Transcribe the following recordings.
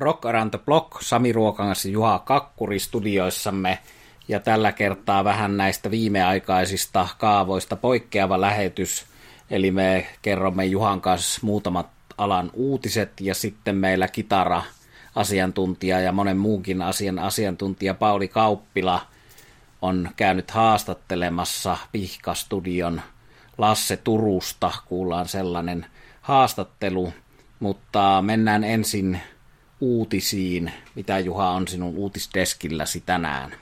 Rock Around the Block Sami Ruokangas ja Juha Kakkuri studioissamme. Ja tällä kertaa vähän näistä viimeaikaisista kaavoista poikkeava lähetys. Eli me kerromme Juhan kanssa muutamat alan uutiset ja sitten meillä kitara asiantuntija ja monen muunkin asian asiantuntija Pauli Kauppila on käynyt haastattelemassa Pihka-studion Lasse Turusta. Kuullaan sellainen haastattelu, mutta mennään ensin uutisiin. Mitä Juha on sinun uutisdeskilläsi tänään?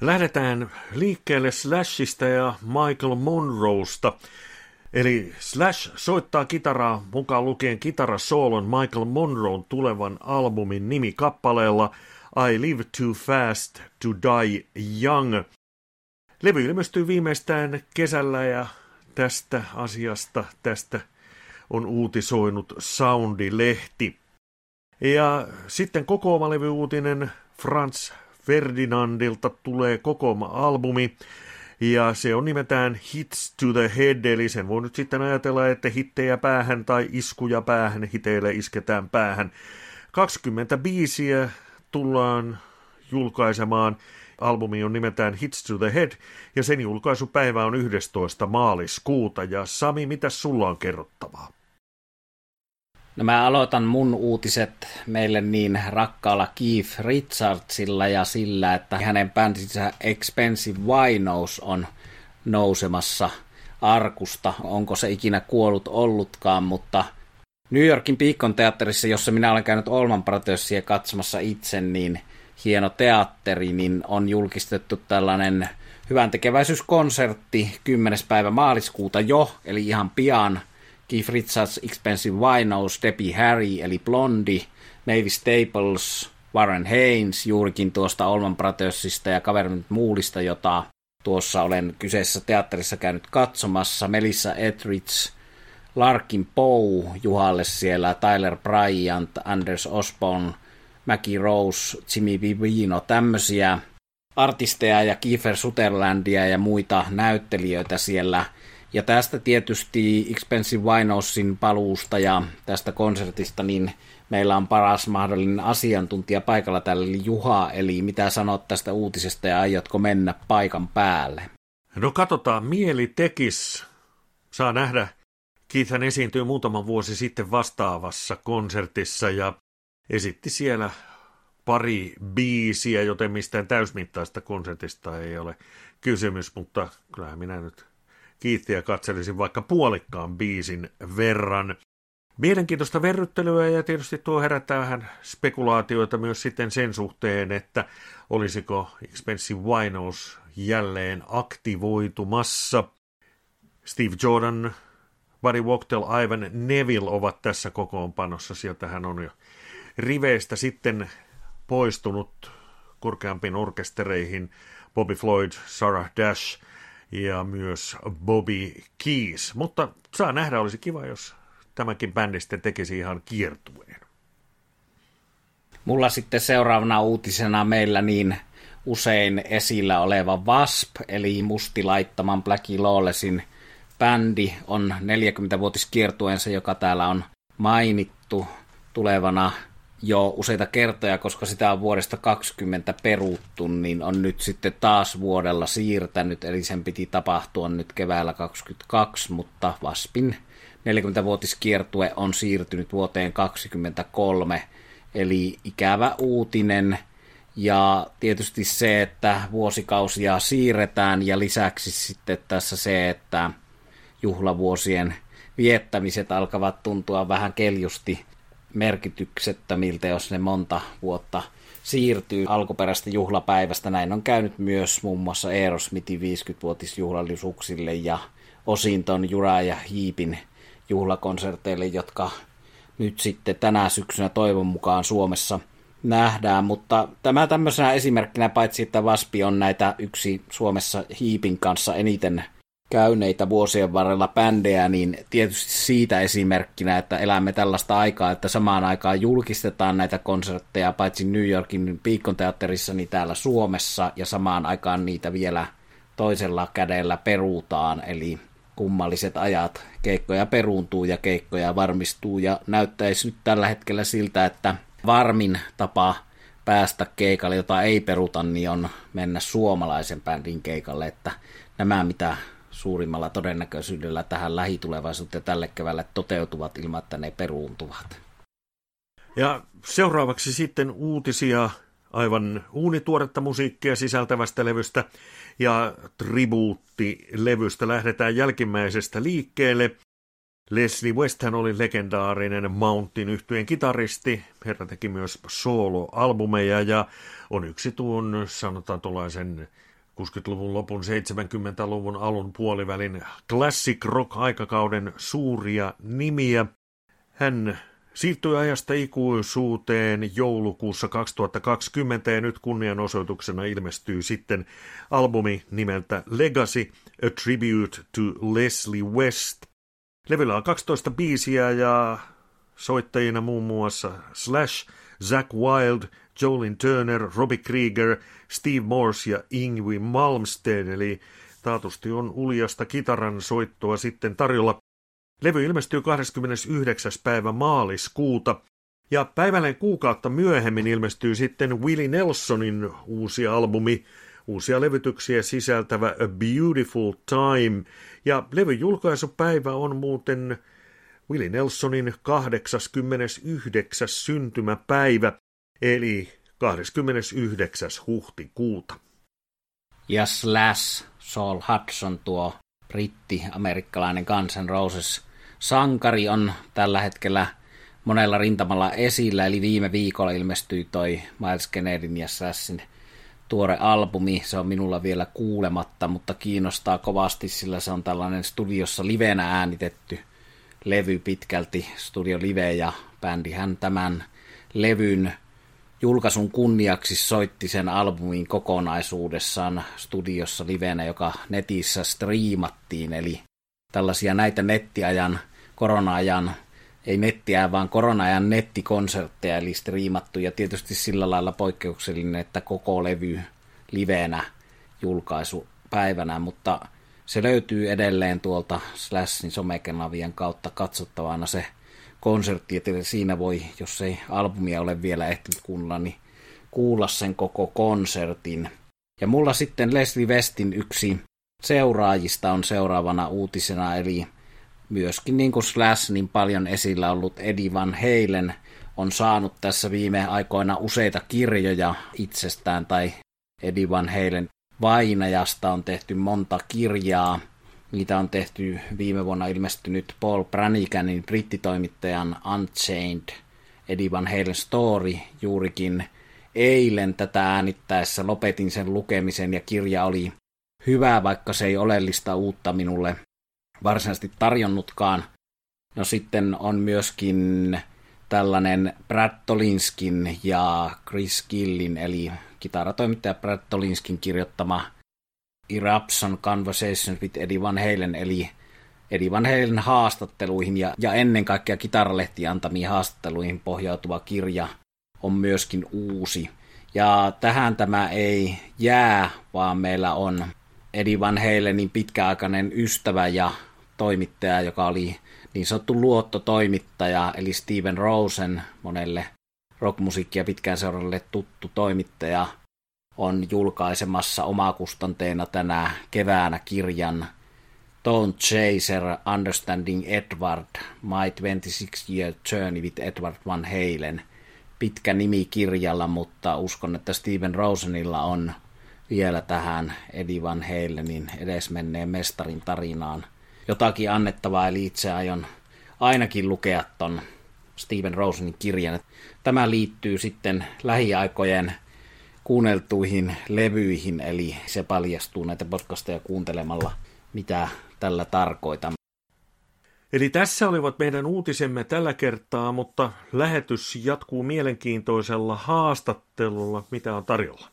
Lähdetään liikkeelle Slashista ja Michael Monroesta. Eli Slash soittaa kitaraa mukaan lukien kitarasoolon Michael Monroon tulevan albumin nimi kappaleella I Live Too Fast to Die Young. Levy ilmestyy viimeistään kesällä ja tästä asiasta, tästä on uutisoinut Soundi-lehti. Ja sitten kokoomalevyuutinen Franz Ferdinandilta tulee kokooma-albumi, ja se on nimetään Hits to the Head, eli sen voi nyt sitten ajatella, että hittejä päähän tai iskuja päähän, hiteille isketään päähän. 20 biisiä tullaan julkaisemaan. Albumi on nimeltään Hits to the Head, ja sen julkaisupäivä on 11. maaliskuuta. Ja Sami, mitä sulla on kerrottavaa? No mä aloitan mun uutiset meille niin rakkaalla Keith Richardsilla ja sillä, että hänen bändinsä Expensive Winos on nousemassa arkusta. Onko se ikinä kuollut ollutkaan, mutta New Yorkin Piikon teatterissa, jossa minä olen käynyt Olman Brothersia katsomassa itse, niin hieno teatteri, niin on julkistettu tällainen hyvän tekeväisyyskonsertti 10. päivä maaliskuuta jo, eli ihan pian – Keith Richards, Expensive Winos, Debbie Harry eli Blondi, Mavis Staples, Warren Haynes juurikin tuosta Olman Brothersista ja Government Moolista, jota tuossa olen kyseisessä teatterissa käynyt katsomassa, Melissa Etheridge, Larkin Poe Juhalle siellä, Tyler Bryant, Anders Osborne, Mackie Rose, Jimmy Vivino, tämmöisiä artisteja ja Kiefer Sutherlandia ja muita näyttelijöitä siellä – ja tästä tietysti Expensive Winosin paluusta ja tästä konsertista, niin meillä on paras mahdollinen asiantuntija paikalla täällä, eli Juha. Eli mitä sanot tästä uutisesta ja aiotko mennä paikan päälle? No katsotaan, mieli tekis. Saa nähdä. Keithän esiintyi muutama vuosi sitten vastaavassa konsertissa ja esitti siellä pari biisiä, joten mistään täysmittaista konsertista ei ole kysymys, mutta kyllähän minä nyt kiittiä katselisin vaikka puolikkaan biisin verran. Mielenkiintoista verryttelyä ja tietysti tuo herättää vähän spekulaatioita myös sitten sen suhteen, että olisiko Expensive Winos jälleen aktivoitumassa. Steve Jordan, Buddy Wachtel, Ivan Neville ovat tässä kokoonpanossa. Sieltähän on jo riveistä sitten poistunut korkeampiin orkestereihin Bobby Floyd, Sarah Dash – ja myös Bobby Keys. Mutta saa nähdä, olisi kiva, jos tämäkin bändi sitten tekisi ihan kiertueen. Mulla sitten seuraavana uutisena meillä niin usein esillä oleva Wasp, eli musti laittaman Blackie Lawlessin bändi, on 40-vuotiskiertueensa, joka täällä on mainittu tulevana jo useita kertoja, koska sitä on vuodesta 20 peruttu, niin on nyt sitten taas vuodella siirtänyt, eli sen piti tapahtua nyt keväällä 22, mutta Vaspin 40-vuotiskiertue on siirtynyt vuoteen 23, eli ikävä uutinen. Ja tietysti se, että vuosikausia siirretään ja lisäksi sitten tässä se, että juhlavuosien viettämiset alkavat tuntua vähän keljusti merkityksettömiltä, jos ne monta vuotta siirtyy alkuperäistä juhlapäivästä. Näin on käynyt myös muun muassa Aerosmithin 50-vuotisjuhlallisuuksille ja osin ton Jura ja Hiipin juhlakonserteille, jotka nyt sitten tänä syksynä toivon mukaan Suomessa nähdään, mutta tämä tämmöisenä esimerkkinä, paitsi että Vaspi on näitä yksi Suomessa Hiipin kanssa eniten käyneitä vuosien varrella bändejä, niin tietysti siitä esimerkkinä, että elämme tällaista aikaa, että samaan aikaan julkistetaan näitä konsertteja paitsi New Yorkin Piikon teatterissa, niin täällä Suomessa, ja samaan aikaan niitä vielä toisella kädellä peruutaan, eli kummalliset ajat. Keikkoja peruuntuu ja keikkoja varmistuu ja näyttäisi nyt tällä hetkellä siltä, että varmin tapa päästä keikalle, jota ei peruta, niin on mennä suomalaisen bändin keikalle, että nämä mitä suurimmalla todennäköisyydellä tähän lähitulevaisuuteen tälle keväälle toteutuvat ilman, että ne peruuntuvat. Ja seuraavaksi sitten uutisia aivan uunituoretta musiikkia sisältävästä levystä ja tribuuttilevystä lähdetään jälkimmäisestä liikkeelle. Leslie Westhän oli legendaarinen Mountain yhtyeen kitaristi. Herra teki myös solo-albumeja ja on yksi tuon, sanotaan tuollaisen 60-luvun lopun 70-luvun alun puolivälin classic rock-aikakauden suuria nimiä. Hän siirtyi ajasta ikuisuuteen joulukuussa 2020 ja nyt kunnianosoituksena ilmestyy sitten albumi nimeltä Legacy, A Tribute to Leslie West. Levyllä on 12 biisiä ja soittajina muun muassa Slash, Zack Wild, Jolin Turner, Robbie Krieger, Steve Morse ja Ingwie Malmsteen, eli taatusti on uljasta kitaran soittoa sitten tarjolla. Levy ilmestyy 29. päivä maaliskuuta, ja päivälleen kuukautta myöhemmin ilmestyy sitten Willie Nelsonin uusi albumi, uusia levytyksiä sisältävä A Beautiful Time, ja levyn julkaisupäivä on muuten Willie Nelsonin 89. syntymäpäivä, eli 29. huhtikuuta. Ja Slash, Saul Hudson, tuo britti-amerikkalainen Guns N' Roses sankari on tällä hetkellä monella rintamalla esillä, eli viime viikolla ilmestyi toi Miles Kennedyn ja Slashin tuore albumi. Se on minulla vielä kuulematta, mutta kiinnostaa kovasti, sillä se on tällainen studiossa livenä äänitetty levy pitkälti, studio live, ja bändihän tämän levyn julkaisun kunniaksi soitti sen albumin kokonaisuudessaan studiossa livenä, joka netissä striimattiin, eli tällaisia näitä nettiajan, korona-ajan, ei nettiä, vaan korona-ajan nettikonsertteja, eli striimattu, ja tietysti sillä lailla poikkeuksellinen, että koko levy livenä julkaisu päivänä, mutta se löytyy edelleen tuolta Slashin somekanavien kautta katsottavana se konsertti, että siinä voi, jos ei albumia ole vielä ehtinyt kuunnella, niin kuulla sen koko konsertin. Ja mulla sitten Leslie Westin yksi seuraajista on seuraavana uutisena, eli myöskin niin kuin Slash niin paljon esillä ollut Eddie Van Halen on saanut tässä viime aikoina useita kirjoja itsestään, tai Eddie Van Halen vainajasta on tehty monta kirjaa, Niitä on tehty viime vuonna ilmestynyt Paul Branniganin brittitoimittajan Unchained Eddie Van Halen Story juurikin eilen tätä äänittäessä lopetin sen lukemisen ja kirja oli hyvä, vaikka se ei oleellista uutta minulle varsinaisesti tarjonnutkaan. No sitten on myöskin tällainen Brad Tolinskin ja Chris Gillin, eli kitaratoimittaja Brad Tolinskin kirjoittama Eruption Conversation with Eddie Van Halen, eli Eddie Van Halen haastatteluihin ja, ja ennen kaikkea kitaralehtiin antamiin haastatteluihin pohjautuva kirja on myöskin uusi. Ja tähän tämä ei jää, vaan meillä on Eddie Van Halenin pitkäaikainen ystävä ja toimittaja, joka oli niin sanottu luottotoimittaja, eli Steven Rosen, monelle rockmusiikkia pitkään seuralle tuttu toimittaja – on julkaisemassa omakustanteena tänä keväänä kirjan Don't Chaser Understanding Edward, My 26 Year Journey with Edward Van Halen. Pitkä nimi kirjalla, mutta uskon, että Steven Rosenilla on vielä tähän Eddie Van Halenin edesmenneen mestarin tarinaan jotakin annettavaa, eli itse aion ainakin lukea ton Steven Rosenin kirjan. Tämä liittyy sitten lähiaikojen kuunneltuihin levyihin, eli se paljastuu näitä podcasteja kuuntelemalla, mitä tällä tarkoitan. Eli tässä olivat meidän uutisemme tällä kertaa, mutta lähetys jatkuu mielenkiintoisella haastattelulla. Mitä on tarjolla?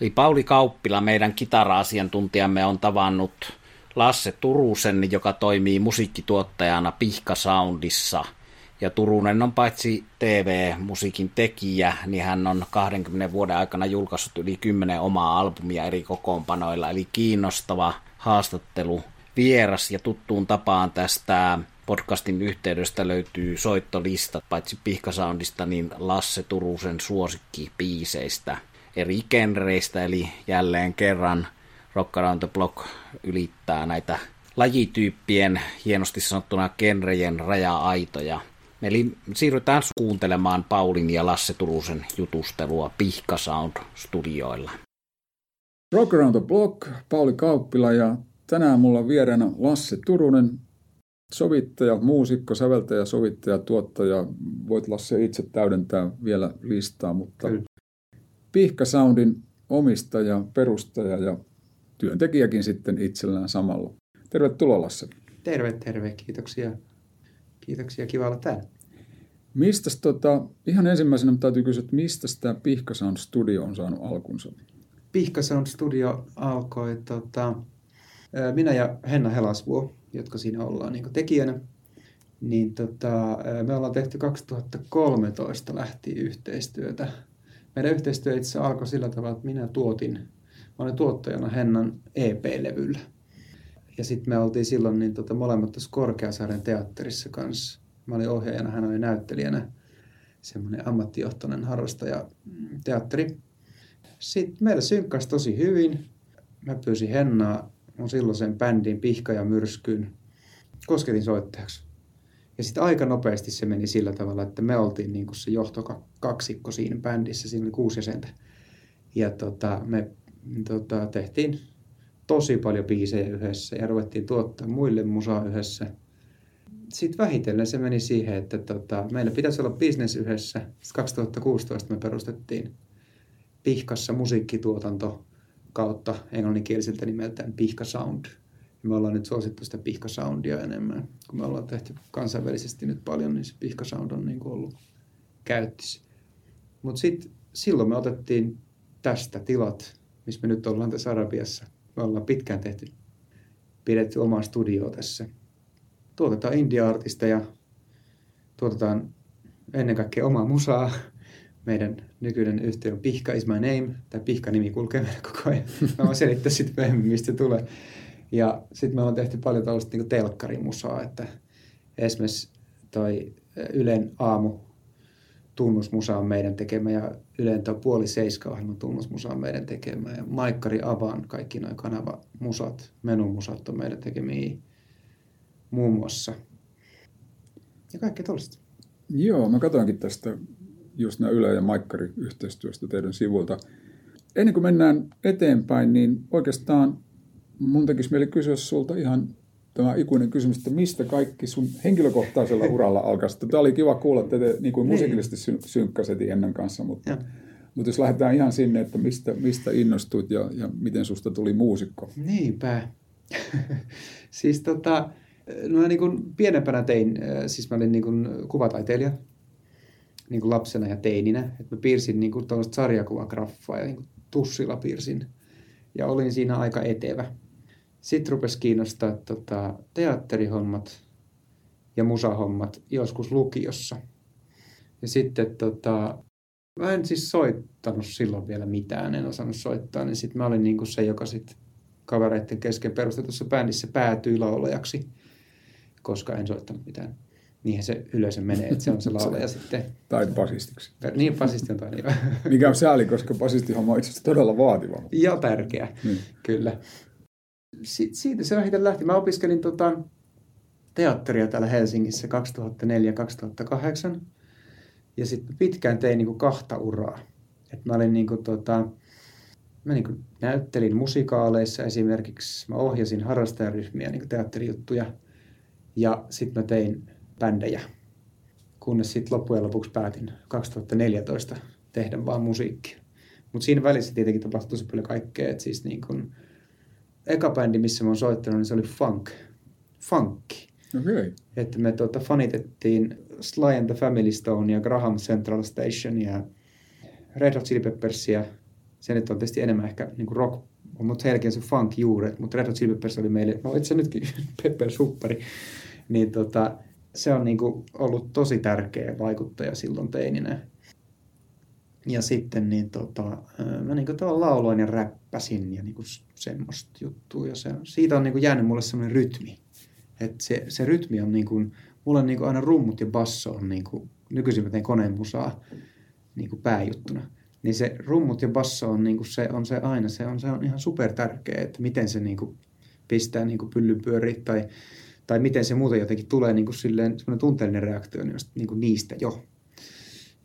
Eli Pauli Kauppila, meidän kitara-asiantuntijamme, on tavannut Lasse Turusen, joka toimii musiikkituottajana Pihka Soundissa – ja Turunen on paitsi TV-musiikin tekijä, niin hän on 20 vuoden aikana julkaissut yli 10 omaa albumia eri kokoonpanoilla, eli kiinnostava haastattelu vieras ja tuttuun tapaan tästä podcastin yhteydestä löytyy soittolista, paitsi Pihkasoundista, niin Lasse Turusen suosikkipiiseistä eri genreistä, eli jälleen kerran Rock Around the Block ylittää näitä lajityyppien, hienosti sanottuna genrejen raja-aitoja. Eli siirrytään kuuntelemaan Paulin ja Lasse Turusen jutustelua Pihka Sound studioilla. Rock Around the Block, Pauli Kauppila ja tänään mulla on vieraana Lasse Turunen, sovittaja, muusikko, säveltäjä, sovittaja, tuottaja. Voit Lasse itse täydentää vielä listaa, mutta Kyllä. Pihka Soundin omistaja, perustaja ja työntekijäkin sitten itsellään samalla. Tervetuloa Lasse. Terve, terve. Kiitoksia. Kiitoksia, kiva olla täällä. Mistä tota, ihan ensimmäisenä täytyy kysyä, että mistä tämä Pihka Sound Studio on saanut alkunsa? Pihka Sound Studio alkoi, tota, minä ja Henna Helasvuo, jotka siinä ollaan niin tekijänä, niin tota, me ollaan tehty 2013 lähti yhteistyötä. Meidän yhteistyö itse alkoi sillä tavalla, että minä tuotin, mä olin tuottajana Hennan EP-levyllä. Ja sitten me oltiin silloin niin tota, molemmat tuossa Korkeasaaren teatterissa kanssa. Mä olin ohjaajana, hän oli näyttelijänä. Semmoinen ammattijohtoinen harrastaja mm, teatteri. Sitten meillä synkkasi tosi hyvin. Mä pyysin Hennaa mun silloisen bändin Pihka ja Myrskyyn kosketin soittajaksi. Ja sitten aika nopeasti se meni sillä tavalla, että me oltiin niin kuin se johtokaksikko siinä bändissä, siinä oli kuusi jäsentä. Ja tota, me tota, tehtiin tosi paljon biisejä yhdessä ja ruvettiin tuottaa muille musaa yhdessä. Sitten vähitellen se meni siihen, että tota, meillä pitäisi olla business yhdessä. Sitten 2016 me perustettiin Pihkassa musiikkituotanto kautta englanninkieliseltä nimeltään Pihka Sound. Me ollaan nyt suosittu sitä Pihka Soundia enemmän. Kun me ollaan tehty kansainvälisesti nyt paljon, niin se Pihka Sound on niin ollut käyttössä. Mutta sitten silloin me otettiin tästä tilat, missä me nyt ollaan tässä Arabiassa. Me ollaan pitkään tehty, pidetty omaa studioa tässä. Tuotetaan indie-artisteja, tuotetaan ennen kaikkea omaa musaa, meidän nykyinen yhtiö on Pihka is my name, tai Pihka-nimi kulkee meillä koko ajan. Mä voin selittää sitten myöhemmin, mistä se tulee. Ja sitten me ollaan tehty paljon tällaista niin telkkarimusaa, että esimerkiksi toi Ylen aamu tunnusmusa on meidän tekemä ja Ylen tuo puoli seiska ohjelman tunnusmusa on meidän tekemä. Ja Maikkari Avan kaikki noin kanavamusat, menumusat on meidän tekemiä muun muassa. Ja kaikki tällaista. Joo, mä katsoinkin tästä just nämä Yle- ja Maikkari-yhteistyöstä teidän sivuilta. Ennen kuin mennään eteenpäin, niin oikeastaan mun tekisi mieli kysyä sulta ihan tämä ikuinen kysymys, että mistä kaikki sun henkilökohtaisella uralla alkaa. Tämä oli kiva kuulla, että te niin kuin musiikillisesti sy- synkkäsit ennen kanssa, mutta, mutta jos lähdetään ihan sinne, että mistä, mistä innostuit ja, ja miten susta tuli muusikko? Niinpä. siis tota, no niin kuin pienempänä tein, siis mä olin niin kuin kuvataiteilija, niin kuin lapsena ja teininä. Että mä piirsin niin kuin sarjakuvagraffaa ja niin kuin tussilla piirsin. Ja olin siinä aika etevä. Sitten rupesi kiinnostaa tota, teatterihommat ja musahommat joskus lukiossa. Ja sitten tota, mä en siis soittanut silloin vielä mitään, en osannut soittaa, niin sitten mä olin niin kuin se, joka sitten kavereiden kesken perustetussa bändissä päätyi laulajaksi, koska en soittanut mitään niinhän se yleensä menee, että se on se laulaja sitten. Tai basistiksi. Niin, basisti on toinen. Mikä on sääli, koska basistihomma on itse asiassa todella vaativa. Ja tärkeä, niin. kyllä. Si- siitä se vähiten lähti. Mä opiskelin tota, teatteria täällä Helsingissä 2004-2008. Ja sitten pitkään tein niin kuin kahta uraa. Et mä olin niin kuin, tota, mä niin kuin näyttelin musikaaleissa esimerkiksi. Mä ohjasin harrastajaryhmiä, niin kuin teatterijuttuja. Ja sitten mä tein bändejä, kunnes sitten loppujen lopuksi päätin 2014 tehdä vaan musiikkia. Mutta siinä välissä tietenkin tapahtui tosi paljon kaikkea. Et siis niin kun, eka bändi, missä mä oon soittanut, niin se oli funk. Funkki. Okay. Että me tuota, fanitettiin Sly and the Family Stone ja Graham Central Station ja Red Hot Chili Peppersia. Se nyt on tietysti enemmän ehkä niin kuin rock, mutta selkeä se funk juuret, mutta Red Hot Chili Peppers oli meille, no itse nytkin Pepper Suppari. Niin tota, se on niin kuin ollut tosi tärkeä vaikuttaja silloin teininä. Ja sitten niin tota, mä niin kuin lauloin ja räppäsin ja niin kuin semmoista juttua. Ja se, siitä on niin kuin jäänyt mulle semmoinen rytmi. Että se, se rytmi on niin kuin, mulla on niin kuin aina rummut ja basso on niin kuin, nykyisin mä teen koneen musaa niin kuin pääjuttuna. Niin se rummut ja basso on, niin kuin se, on se aina, se on, se on ihan super tärkeä, että miten se niin kuin pistää niin kuin pyllyn pyöriin tai, tai miten se muuten jotenkin tulee niin kuin silleen, semmoinen tunteellinen reaktio niin kuin niistä jo.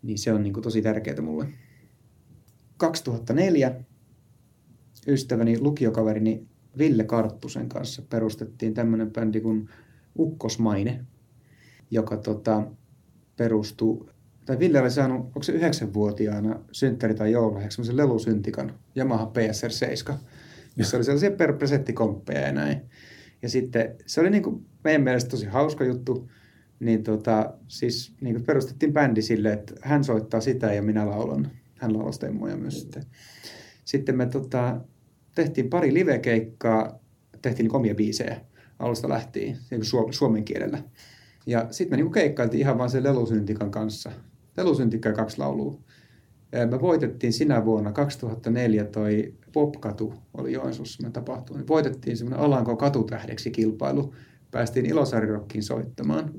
Niin se on niin kuin tosi tärkeää mulle. 2004 ystäväni, lukiokaverini Ville Karttusen kanssa perustettiin tämmöinen bändi kuin Ukkosmaine, joka tota, perustuu, tai Ville oli saanut, onko se yhdeksänvuotiaana synttäri tai joululahjaksi semmoisen lelusyntikan Yamaha PSR 7, missä oli sellaisia per presettikomppeja ja näin. Ja sitten se oli niin kuin meidän mielestä tosi hauska juttu, niin tota, siis niin kuin perustettiin bändi sille, että hän soittaa sitä ja minä laulan. Hän laulaa stemmoja myös sitten. Sitten me tota, tehtiin pari livekeikkaa, tehtiin niin omia biisejä alusta lähtien niin suomen kielellä. Ja sitten me niinku keikkailtiin ihan vaan sen lelusyntikan kanssa. Lelusyntikka ja kaksi laulua. Me voitettiin sinä vuonna 2004 toi Popkatu oli Joensuussa me tapahtui. Niin voitettiin semmoinen Alanko katutähdeksi kilpailu. Päästiin Ilosarirokkiin soittamaan.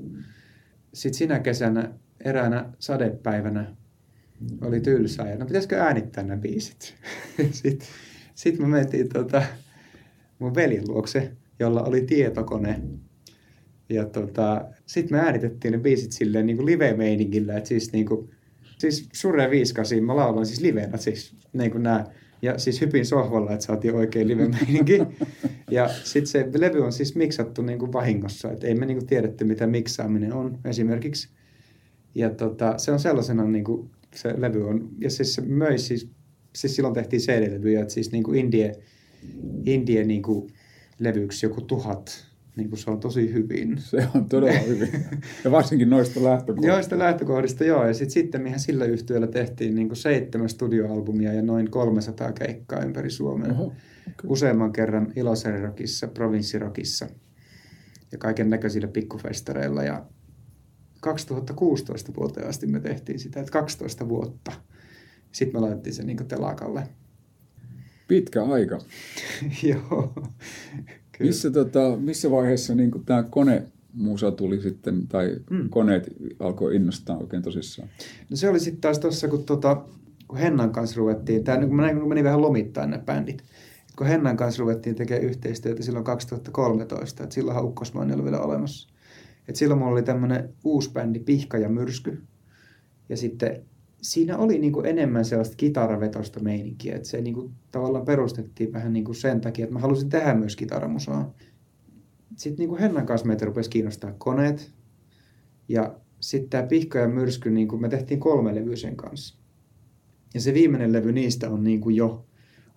Sitten sinä kesänä eräänä sadepäivänä oli tylsää ja no pitäisikö äänittää nämä biisit. sitten sit me mentiin tota, mun veljen luokse, jolla oli tietokone ja tota, sitten me äänitettiin ne biisit silleen niin live-meiningillä, että siis niin kuin, siis Surre viiskasi, mä laulan siis livenä siis niin kuin nää, ja siis hypin sohvalla, että saatiin oikein live-meininki. ja sitten se levy on siis miksattu niin kuin vahingossa, että ei me niin kuin tiedetty, mitä miksaaminen on esimerkiksi. Ja tota, se on sellaisena niin kuin se levy on, ja siis se möi siis, siis silloin tehtiin CD-levyjä, että siis niin kuin indie, indie niin kuin levyksi joku tuhat niin kuin se on tosi hyvin. Se on todella hyvin. Ja varsinkin noista lähtökohdista. Noista lähtökohdista, joo. Ja sitten sitten mihin sillä yhtiöllä tehtiin niin kuin seitsemän studioalbumia ja noin 300 keikkaa ympäri Suomea. Oho, okay. Useamman kerran Iloserirokissa, Provinssirokissa ja kaiken näköisillä pikkufestareilla. Ja 2016 vuoteen asti me tehtiin sitä, että 12 vuotta. Sitten me laitettiin se niin telakalle. Pitkä aika. joo. Kyllä. Missä, tota, missä vaiheessa niin tämä kone musa tuli sitten, tai mm. koneet alkoi innostaa oikein tosissaan? No se oli sitten taas tuossa, kun, tota, kun Hennan kanssa ruvettiin, tämä niin meni, meni vähän lomittain nämä bändit, kun Hennan kanssa ruvettiin tekemään yhteistyötä silloin 2013, että silloinhan Ukkosmaani oli vielä olemassa. Et silloin mulla oli tämmöinen uusi bändi, Pihka ja Myrsky, ja sitten siinä oli niin kuin enemmän sellaista kitaravetosta meininkiä, että se niin kuin tavallaan perustettiin vähän niin kuin sen takia, että mä halusin tehdä myös kitaramusaa. Sitten niin kuin Hennan kanssa meitä rupesi kiinnostaa koneet, ja sitten tämä Pihka ja Myrsky, niin kuin me tehtiin kolme levyä sen kanssa. Ja se viimeinen levy niistä on niin kuin jo,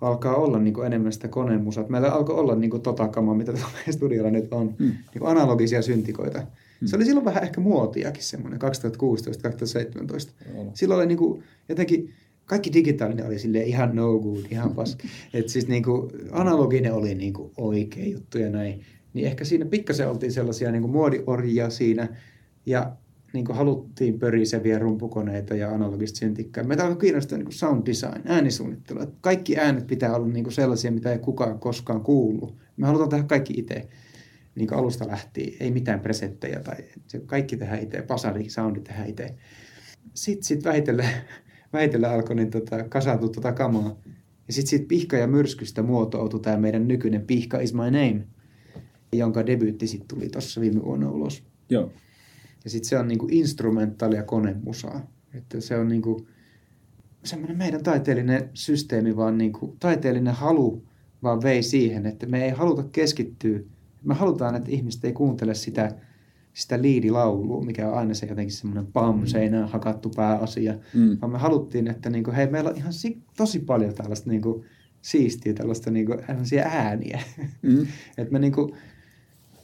alkaa olla niin kuin enemmän sitä konemusaa. Meillä alkoi olla niin kuin tota kamaa, mitä tuolla studiolla nyt on, mm. niin kuin analogisia syntikoita se oli silloin vähän ehkä muotiakin semmoinen, 2016-2017. Silloin oli niin kuin, jotenkin, kaikki digitaalinen oli sille ihan no good, ihan paska. että siis niin kuin, analoginen oli niin kuin oikea juttu ja näin. Niin ehkä siinä pikkasen oltiin sellaisia niin kuin muodiorjia siinä ja niin kuin haluttiin pöriseviä rumpukoneita ja analogista syntikkää. Meitä alkoi kiinnostaa niin kuin sound design, äänisuunnittelu. Kaikki äänet pitää olla niin kuin sellaisia, mitä ei kukaan koskaan kuullut. Me halutaan tehdä kaikki itse niin alusta lähtien, ei mitään presettejä tai se kaikki tehdään itse, pasari, soundi tehdään itse. Sitten sit vähitellen, vähitellen alkoi niin tota, kasaantua tota kamaa. Ja sitten sit pihka ja myrskystä muotoutui tämä meidän nykyinen Pihka is my name, jonka debyytti sitten tuli tuossa viime vuonna ulos. Joo. Ja sitten se on niinku instrumentaalia konemusaa. Että se on niinku semmoinen meidän taiteellinen systeemi, vaan niinku taiteellinen halu vaan vei siihen, että me ei haluta keskittyä me halutaan, että ihmiset ei kuuntele sitä, sitä liidilaulua, mikä on aina se jotenkin semmoinen pam, mm. seinään hakattu pääasia, mm. vaan me haluttiin, että niinku, hei, meillä on ihan si- tosi paljon tällaista niinku, siistiä, tällaista niinku, ääniä. Mm. että me niinku,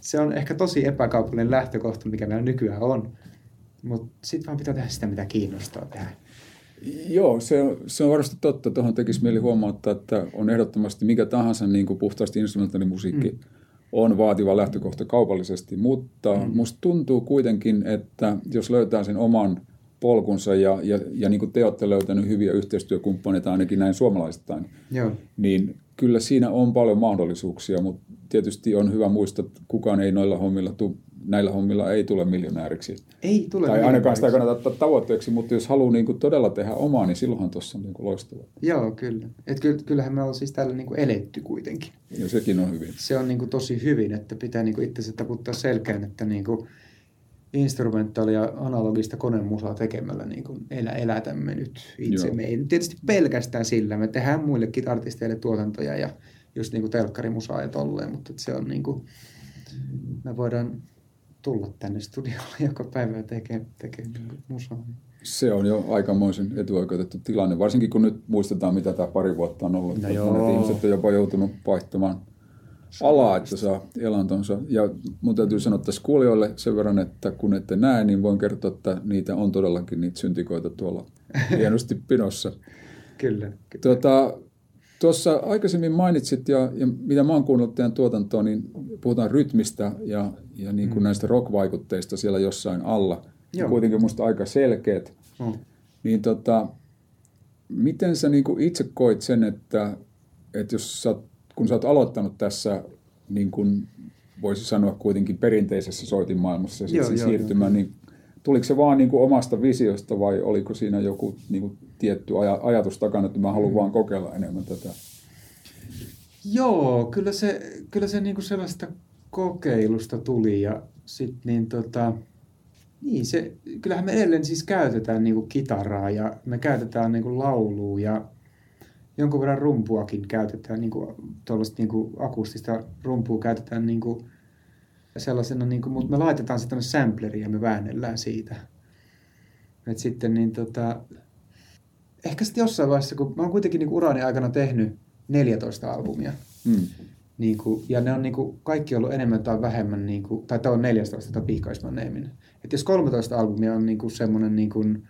se on ehkä tosi epäkaupallinen lähtökohta, mikä meillä nykyään on, mutta sitten vaan pitää tehdä sitä, mitä kiinnostaa tehdä. Joo, se on, se on varmasti totta. Tuohon tekisi mieli huomauttaa, että on ehdottomasti mikä tahansa niin kuin puhtaasti instrumentaalimusiikki mm on vaativa lähtökohta kaupallisesti, mutta mm. musta tuntuu kuitenkin, että jos löytää sen oman polkunsa ja, ja, ja niin kuin te olette löytänyt hyviä yhteistyökumppaneita ainakin näin suomalaisittain, Joo. niin kyllä siinä on paljon mahdollisuuksia, mutta tietysti on hyvä muistaa, että kukaan ei noilla hommilla tu, näillä hommilla ei tule miljonääriksi. Ei tule Tai ainakaan sitä kannata ottaa tavoitteeksi, mutta jos haluaa niin kuin todella tehdä omaa, niin silloinhan tuossa on niin kuin loistavaa. Joo, kyllä. Et ky- kyllähän me ollaan siis täällä niinku eletty kuitenkin. Ja sekin on hyvin. Se on niinku tosi hyvin, että pitää niinku itse taputtaa selkään, että niinku instrumentaalia ja analogista konemusaa tekemällä niinku elä, elätämme nyt itse. Joo. Me ei tietysti pelkästään sillä, me tehdään muillekin artisteille tuotantoja ja just niinku telkkarimusaa ja tolleen, mutta se on niinku, me voidaan tulla tänne studiolle joka päivä ja tekee, tekee musaa. Se on jo aikamoisen etuoikeutettu tilanne, varsinkin kun nyt muistetaan, mitä tämä pari vuotta on ollut. No Että joo. Monet ihmiset on jopa joutunut vaihtamaan alaa, että saa elantonsa. Ja mun täytyy sanoa tässä kuulijoille sen verran, että kun ette näe, niin voin kertoa, että niitä on todellakin niitä syntikoita tuolla hienosti pinossa. Kyllä. kyllä. Tuota, tuossa aikaisemmin mainitsit, ja, ja mitä mä oon kuunnellut teidän tuotantoa, niin puhutaan rytmistä ja, ja niin kuin Mm. näistä rock-vaikutteista siellä jossain alla. Joo. Kuitenkin musta aika selkeät. Oh. Niin tota, miten sä niin kuin itse koit sen, että, että jos sä, kun sä oot aloittanut tässä, niin kuin voisi sanoa kuitenkin perinteisessä soitinmaailmassa ja sitten siirtymään, niin tuliko se vaan niin kuin omasta visiosta vai oliko siinä joku niin kuin tietty aja, ajatus takana, että mä haluan Mm. vaan kokeilla enemmän tätä? Joo, kyllä se, kyllä se niinku sellaista kokeilusta tuli ja sit niin tota, niin se, kyllähän me edelleen siis käytetään niinku kitaraa ja me käytetään niinku laulua ja jonkun verran rumpuakin käytetään, niinku tuollaista niinku akustista rumpua käytetään niinku sellaisena, niinku, mutta me laitetaan se tänne sampleriin ja me väännellään siitä. Et sitten niin tota, ehkä sitten jossain vaiheessa, kun mä oon kuitenkin niinku urani aikana tehnyt 14 albumia, Hmm. niin kuin, ja ne on niin kuin, kaikki ollut enemmän tai vähemmän, niin kuin, tai tämä on 14 tai Pihkaisman neemin. Että jos 13 albumia on niin kuin semmoinen, niin kuin,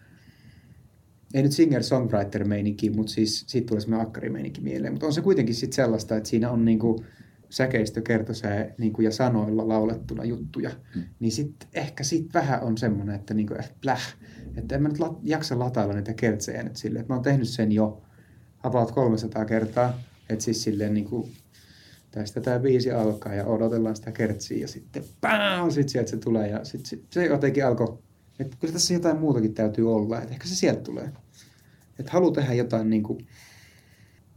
ei nyt singer-songwriter-meininki, mutta siis siitä tulee semmoinen akkarimeininki mieleen. Mutta on se kuitenkin sitten sellaista, että siinä on niin kuin, säkeistö, kertosää niin kuin, ja sanoilla laulettuna juttuja. Mm. Niin sitten ehkä sit vähän on semmoinen, että niin kuin, eh, pläh, että en mä nyt la- jaksa latailla niitä kertsejä nyt silleen, että mä oon tehnyt sen jo about 300 kertaa. Että siis silleen niin kuin, tästä tämä biisi alkaa ja odotellaan sitä kertsiä ja sitten pää, sit sieltä se tulee ja sit, sit se jotenkin alkoi, että kyllä tässä jotain muutakin täytyy olla, että ehkä se sieltä tulee. Että haluaa tehdä jotain niin kuin,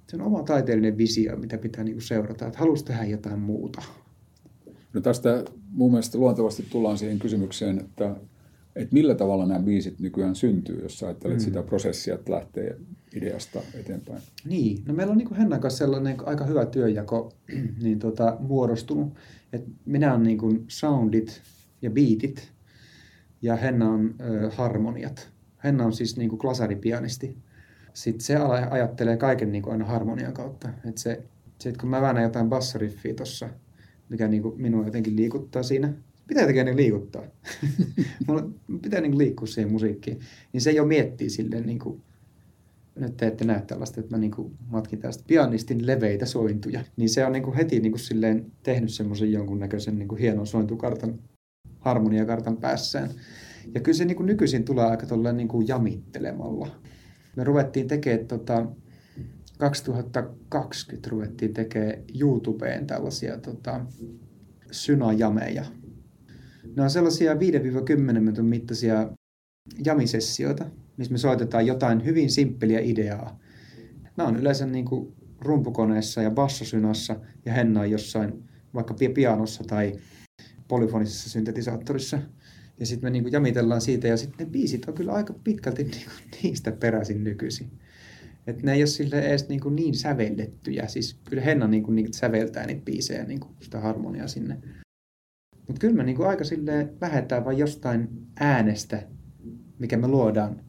se on oma taiteellinen visio, mitä pitää niin kuin seurata, että haluaisi tehdä jotain muuta. No tästä mun mielestä luontevasti tullaan siihen kysymykseen, että, että millä tavalla nämä biisit nykyään syntyy, jos sä ajattelet Mm. sitä prosessia, että lähtee ideasta eteenpäin. Niin, no meillä on niin kuin Hennan kanssa sellainen aika hyvä työjako niin tota, muodostunut, että minä on niin kuin soundit ja beatit ja Henna on ö, harmoniat. Henna on siis niin kuin klasaripianisti. Sitten se ala- ajattelee kaiken niin kuin aina harmonian kautta. Et se, se, että kun mä väännän jotain bassariffiä tossa, mikä niin kuin minua jotenkin liikuttaa siinä, pitää jotenkin niin liikuttaa. Mulla pitää niin kuin liikkua siihen musiikkiin. Niin se jo miettii silleen niin kuin, nyt te ette näe tällaista, että mä niinku matkin tästä pianistin leveitä sointuja, niin se on niinku heti niinku silleen tehnyt semmoisen jonkunnäköisen niinku hienon sointukartan, harmoniakartan päässään. Ja kyllä se niinku nykyisin tulee aika tolleen niinku jamittelemalla. Me ruvettiin tekemään tota, 2020 ruvettiin tekemään YouTubeen tällaisia tota, synajameja. Ne on sellaisia 5-10 minuutin mittaisia jamisessioita, missä me soitetaan jotain hyvin simppeliä ideaa. Mä oon yleensä niin kuin rumpukoneessa ja bassosynassa ja Henna on jossain vaikka pi- pianossa tai polyfonisessa syntetisaattorissa. Ja sitten me niin kuin jamitellaan siitä ja sitten ne biisit on kyllä aika pitkälti niin kuin niistä peräisin nykyisin. Et ne ei ole sille edes niin, kuin niin sävellettyjä. Siis kyllä Henna niin kuin, niin säveltää niitä biisejä, niin sitä harmoniaa sinne. Mutta kyllä me niin kuin aika silleen lähdetään vain jostain äänestä, mikä me luodaan.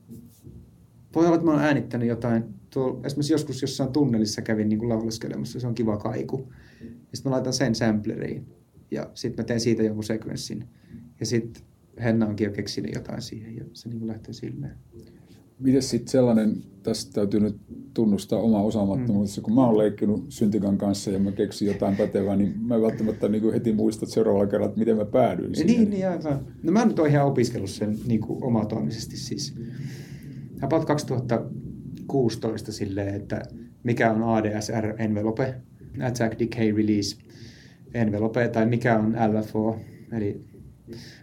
Voi olla, että mä oon äänittänyt jotain, tuolla, esimerkiksi joskus jossain tunnelissa kävin niin kuin lauleskelemassa, se on kiva kaiku. Ja sitten mä laitan sen sampleriin ja sitten mä teen siitä jonkun sekvenssin. Ja sitten Henna onkin jo keksinyt jotain siihen ja se niin lähtee silleen. Miten sitten sellainen, tästä täytyy nyt tunnustaa oma osaamattomuus. Mm. Kun mä oon leikkinut syntikan kanssa ja mä keksin jotain pätevää, niin mä en välttämättä niin heti muista seuraavalla kerralla, että miten mä päädyin siihen. Niin, niin aivan. No mä nyt oon ihan opiskellut sen niin kuin omatoimisesti siis. About 2016 silleen, että mikä on ADSR envelope, Attack Decay Release envelope, tai mikä on LFO, eli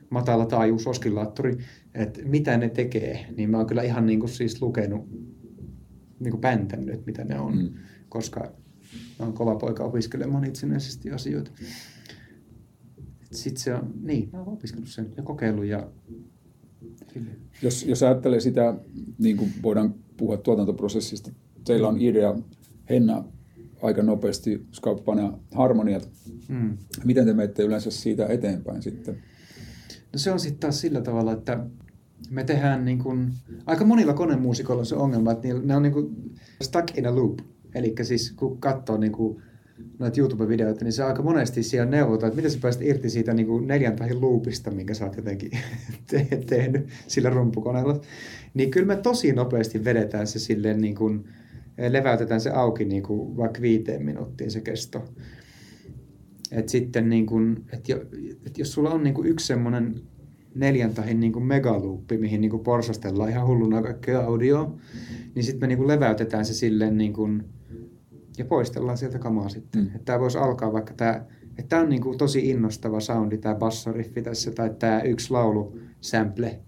matala taajuus oskillaattori, että mitä ne tekee, niin mä oon kyllä ihan niin kuin siis lukenut, niin kuin päntänyt, mitä ne on, mm. koska mä oon kova poika opiskelemaan itsenäisesti asioita. Sitten se on, niin, mä oon opiskellut sen ja kokeillut ja jos, jos ajattelee sitä, niin kuin voidaan puhua tuotantoprosessista, teillä on idea, Henna aika nopeasti skauppana harmoniat. Mm. Miten te menette yleensä siitä eteenpäin sitten? No se on sitten taas sillä tavalla, että me tehdään niin kuin, aika monilla konemuusikoilla on se ongelma, että ne on niin kuin stuck in a loop. Eli siis kun katsoo niin kuin noita YouTube-videoita, niin se aika monesti siellä neuvotaan, että miten sä pääset irti siitä niin neljän tahin loopista, minkä sä oot jotenkin te- tehnyt sillä rumpukoneella. Niin kyllä me tosi nopeasti vedetään se silleen niin kuin, leväytetään se auki niin kuin vaikka viiteen minuuttiin se kesto. Et sitten niin kuin, et jo, et jos sulla on niin kuin yksi semmoinen neljän tahin niin kuin megaluuppi, mihin niin kuin porsastellaan ihan hulluna kaikkea audio, niin sitten me niin kuin leväytetään se silleen niin kuin, ja poistellaan sieltä kamaa sitten. Mm. Että tämä voisi alkaa vaikka tämä, että tämä on niin kuin tosi innostava soundi, tämä bassoriffi tässä, tai tämä yksi laulu sample,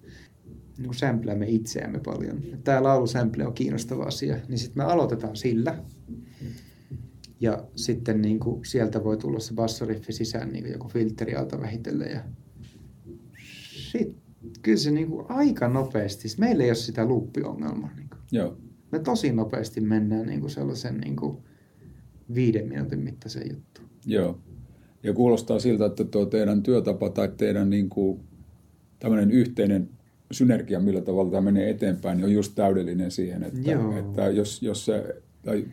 niin kuin sämpläämme itseämme paljon. Tämä laulusämple on kiinnostava asia, niin sitten me aloitetaan sillä. Ja sitten niin kuin sieltä voi tulla se bassoriffi sisään niin kuin joku filteri alta vähitellen. Ja sitten kyllä se niin kuin aika nopeasti, meillä ei ole sitä luuppiongelmaa. Niin kuin. Joo. Me tosi nopeasti mennään niin kuin sellaisen niin kuin viiden minuutin mittaisen juttu. Joo. Ja kuulostaa siltä, että tuo teidän työtapa tai teidän niin kuin, tämmöinen yhteinen synergia, millä tavalla tämä menee eteenpäin, niin on just täydellinen siihen, että, että jos, jos se, tai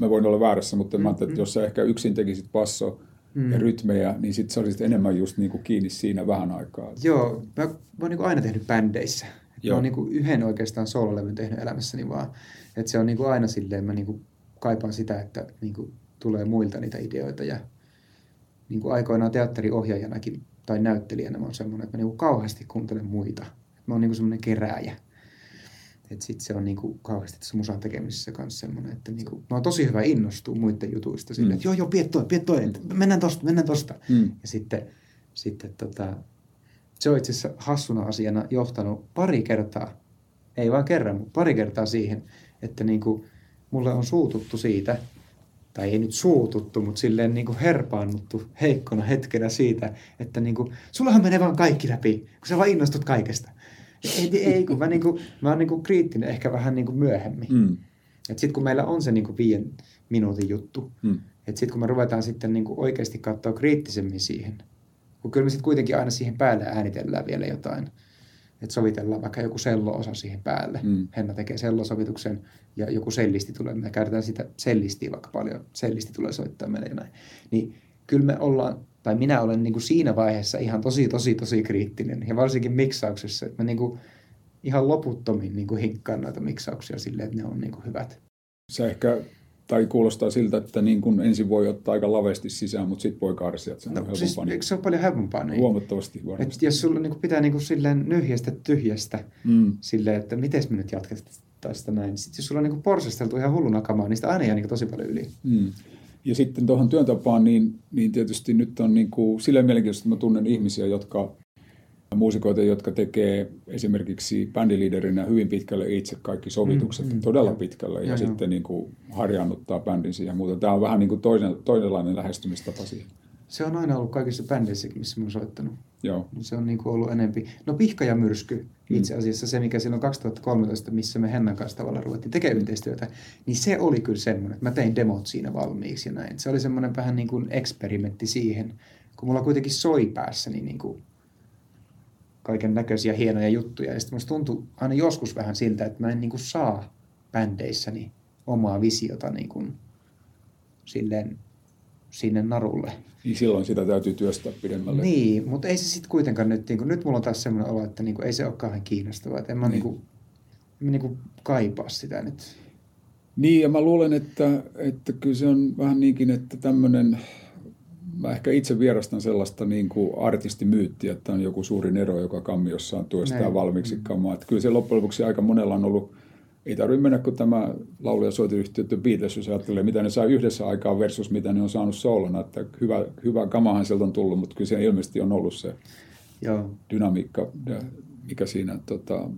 mä voin olla väärässä, mutta mä että jos sä ehkä yksin tekisit passo mm. ja rytmejä, niin sit sä olisit enemmän just niin kuin kiinni siinä vähän aikaa. Joo, mä, mä oon niin kuin aina tehnyt bändeissä. Joo. Mä oon niin kuin yhden oikeastaan soololevyn tehnyt elämässäni vaan. Että se on niin kuin aina silleen, mä niin kuin kaipaan sitä, että niin kuin tulee muilta niitä ideoita ja niin kuin aikoinaan teatteriohjaajanakin tai näyttelijänä mä oon semmoinen, että mä niin kuin kauheasti kuuntelen muita mä oon niinku semmoinen kerääjä. Että sit se on niinku kauheasti tässä musan tekemisessä kanssa semmoinen, että niinku, mä oon tosi hyvä innostua muiden jutuista silleen, mm. että joo joo, piet toi, piet toi, mennään tosta, mennään tosta. Mm. Ja sitten, sitten tota, se on itse asiassa hassuna asiana johtanut pari kertaa, ei vain kerran, mutta pari kertaa siihen, että niinku, mulle on suututtu siitä, tai ei nyt suututtu, mutta silleen niin kuin herpaannuttu heikkona hetkenä siitä, että niin kuin, sullahan menee vaan kaikki läpi, kun sä vaan innostut kaikesta. Ei, ei kun mä, niin kuin, mä oon niin kuin kriittinen ehkä vähän niin kuin myöhemmin. Mm. Että sitten kun meillä on se niin kuin viiden minuutin juttu, mm. että sitten kun me ruvetaan sitten niin kuin oikeasti katsoa kriittisemmin siihen, kun kyllä me sitten kuitenkin aina siihen päälle äänitellään vielä jotain, että sovitellaan vaikka joku sello-osa siihen päälle. Mm. Henna tekee sellosovituksen ja joku sellisti tulee, me käytetään sitä sellistiä vaikka paljon, sellisti tulee soittaa meille ja näin. Niin kyllä me ollaan, tai minä olen niin kuin siinä vaiheessa ihan tosi, tosi, tosi kriittinen. Ja varsinkin miksauksessa, että mä niin kuin ihan loputtomin niin kuin hinkkaan noita miksauksia silleen, että ne on niin kuin hyvät. Se ehkä tai kuulostaa siltä, että niin kuin ensin voi ottaa aika lavesti sisään, mutta sitten voi karsia, että se on no, siis, Eikö se ole paljon helpompaa? Niin? Huomattavasti varmasti. Et jos sulla niin pitää niin kuin silleen nyhjästä tyhjästä, mm. silleen, että miten me nyt jatketaan sitä näin. Sitten jos sulla on niin porsasteltu ihan hulluna kamaa, niin sitä aina jää niin tosi paljon yli. Mm. Ja sitten tuohon työntapaan, niin, niin tietysti nyt on niin kuin, silleen mielenkiintoista, että mä tunnen ihmisiä, jotka muusikoita, jotka tekee esimerkiksi bändiliiderinä hyvin pitkälle itse kaikki sovitukset, mm, mm, todella ja, pitkälle, ja, ja sitten niin kuin harjaannuttaa bändin siihen ja muuta. Tämä on vähän niin kuin toinen, toisenlainen lähestymistapa siihen. Se on aina ollut kaikissa bändeissäkin, missä mä oon soittanut. Joo. Se on niin kuin ollut enempi. No Pihka ja Myrsky, mm. itse asiassa se, mikä silloin 2013, missä me Hennan kanssa tavallaan ruvettiin tekemään yhteistyötä, niin se oli kyllä semmoinen, että mä tein demot siinä valmiiksi ja näin. Se oli semmoinen vähän niin kuin eksperimentti siihen, kun mulla kuitenkin soi päässä, niin, niin kuin kaiken näköisiä hienoja juttuja. Ja sitten musta tuntui aina joskus vähän siltä, että mä en niin kuin saa bändeissäni omaa visiota niin kuin silleen sinne narulle. Niin silloin sitä täytyy työstää pidemmälle. Niin, mutta ei se sitten kuitenkaan nyt, niin kuin, nyt mulla on taas semmoinen olo, että niin kuin, ei se ole kauhean kiinnostavaa. Että en mä, niin. Niin kuin, en mä niin kuin, kaipaa sitä nyt. Niin, ja mä luulen, että, että kyllä se on vähän niinkin, että tämmöinen, mä ehkä itse vierastan sellaista niin kuin artistimyyttiä, että on joku suuri ero, joka kammiossaan tuo sitä Näin. valmiiksi kamaa. Että kyllä se loppujen lopuksi aika monella on ollut, ei tarvitse mennä kuin tämä laulu- ja soitiyhtiö The Beatles, jos ajattelee, mitä ne saa yhdessä aikaan versus mitä ne on saanut soolona. Että hyvä, hyvä kamahan sieltä on tullut, mutta kyllä se ilmeisesti on ollut se Joo. dynamiikka, mikä siinä tota,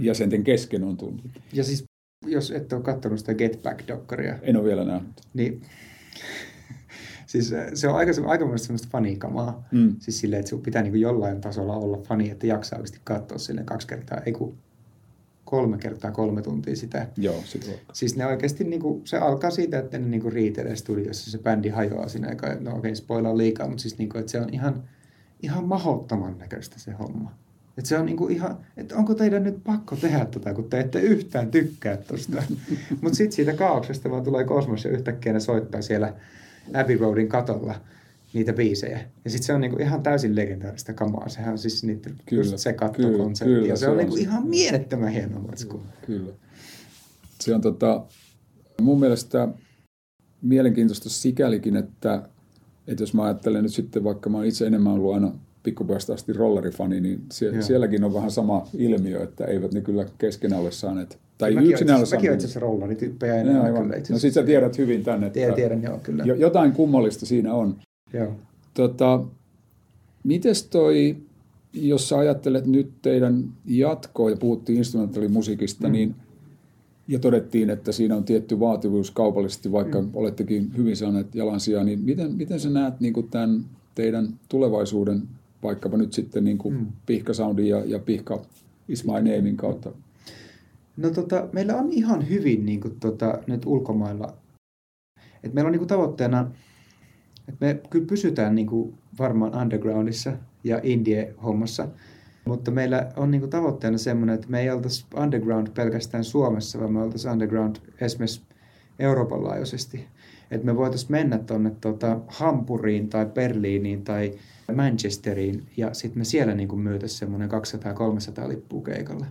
jäsenten kesken on tullut. Ja siis, jos et ole katsonut sitä Get Back-dokkaria, En ole vielä nähnyt. niin siis äh, se on aika, aikamoista semmoista fanikamaa. Mm. Siis silleen, että sinun pitää niin jollain tasolla olla fani, että jaksaa oikeasti katsoa sinne kaksi kertaa, ei kun kolme kertaa kolme tuntia sitä. Joo, sit voi. Siis ne oikeasti, niin kuin, se alkaa siitä, että ne niin kuin riitelee studiossa, se bändi hajoaa siinä, eikä no okei, spoilaa liikaa, mutta siis niin kuin, että se on ihan, ihan mahottoman näköistä se homma. Että se on niin kuin ihan, että onko teidän nyt pakko tehdä tätä, kun te ette yhtään tykkää tuosta. mutta sitten siitä kaauksesta vaan tulee kosmos ja yhtäkkiä ne soittaa siellä Abbey Roadin katolla niitä biisejä. Ja sitten se on niinku ihan täysin legendaarista kamaa. Sehän on siis niitä, Kyllä, just se kattokonsertti. kyllä, ja se, se on, on niinku se. ihan mielettömän hieno matsku. Kyllä. Se on tota, mun mielestä mielenkiintoista sikälikin, että, että jos mä ajattelen nyt sitten, vaikka mä oon itse enemmän ollut aina pikkupojasta asti rollerifani, niin sie, Joo. sielläkin on vähän sama ilmiö, että eivät ne kyllä keskenään ole saaneet, tai mäkin yksinään ole olen mäkin olen itse asiassa rollarityyppejä aivan. kyllä No sit sä tiedät hyvin tänne, Tiedän, tiedän, joo, kyllä. jo- jotain kummallista siinä on. Joo. Tota, mites toi, jos sä ajattelet nyt teidän jatkoa ja puhuttiin instrumentaalimusiikista, mm. niin ja todettiin, että siinä on tietty vaativuus kaupallisesti, vaikka mm. olettekin hyvin saaneet jalansijaa, niin miten, miten sä näet niin kuin tämän teidän tulevaisuuden, vaikkapa nyt sitten niin kuin mm. Pihka Soundin ja, ja Pihka Is My Namein kautta? No tota, meillä on ihan hyvin niin kuin, tota, nyt ulkomailla. Et meillä on niin kuin, tavoitteena, että me kyllä pysytään niin kuin, varmaan undergroundissa ja indie-hommassa, mutta meillä on niin kuin, tavoitteena semmoinen, että me ei oltaisi underground pelkästään Suomessa, vaan me oltaisiin underground esimerkiksi Euroopan laajuisesti. Että me voitaisiin mennä tuonne tota, Hampuriin tai Berliiniin tai Manchesteriin ja sitten me siellä niin myytäisiin semmoinen 200-300 lippua keikalle.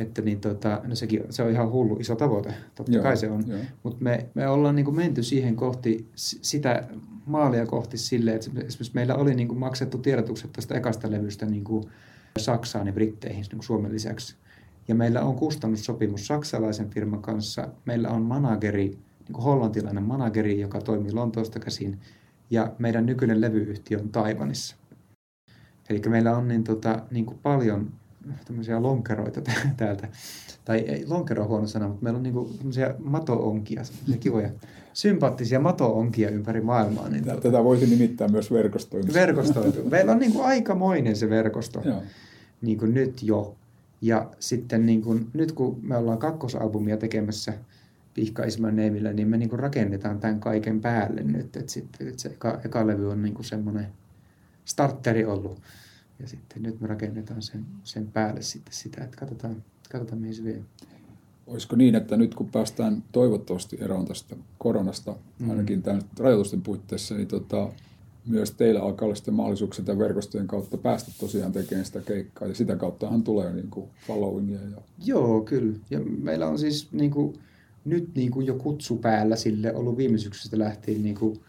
Että niin tota, no sekin, se on ihan hullu iso tavoite, totta Joo, kai se on. Mutta me, me ollaan niin kuin menty siihen kohti, sitä maalia kohti silleen, että esimerkiksi meillä oli niin kuin maksettu tiedotukset tuosta ekasta levystä niin kuin Saksaan ja Britteihin niin kuin Suomen lisäksi. Ja meillä on kustannussopimus saksalaisen firman kanssa. Meillä on manageri, niin kuin hollantilainen manageri, joka toimii Lontoosta käsin. Ja meidän nykyinen levyyhtiö on Taivanissa. Eli meillä on niin, tota, niin kuin paljon tämmöisiä lonkeroita tä- täältä. Tai ei, lonkero on huono sana, mutta meillä on niin kuin tämmöisiä mato-onkia, semmoisia kivoja, sympaattisia mato-onkia ympäri maailmaa. Niin Tätä- Tätä voisi nimittää myös verkostoimista. verkostoitu. Meillä on niin kuin aikamoinen se verkosto Joo. niin kuin nyt jo. Ja sitten niin kuin, nyt kun me ollaan kakkosalbumia tekemässä Pihka Isman Neemillä, niin me niin kuin rakennetaan tämän kaiken päälle nyt. Että sitten että se eka, eka levy on niin kuin semmoinen starteri ollut. Ja sitten nyt me rakennetaan sen, sen päälle sitten sitä, että katsotaan, katsotaan mihin se vie. Olisiko niin, että nyt kun päästään toivottavasti eroon tästä koronasta, Mm. ainakin tämän rajoitusten puitteissa, niin tota, myös teillä alkaa olla sitten mahdollisuuksia tämän verkostojen kautta päästä tosiaan tekemään sitä keikkaa. Ja sitä kauttahan tulee niin kuin followingia. Ja... Joo, kyllä. Ja meillä on siis niin kuin, nyt niin kuin jo kutsu päällä sille ollut viime syksystä lähtien niin kuin,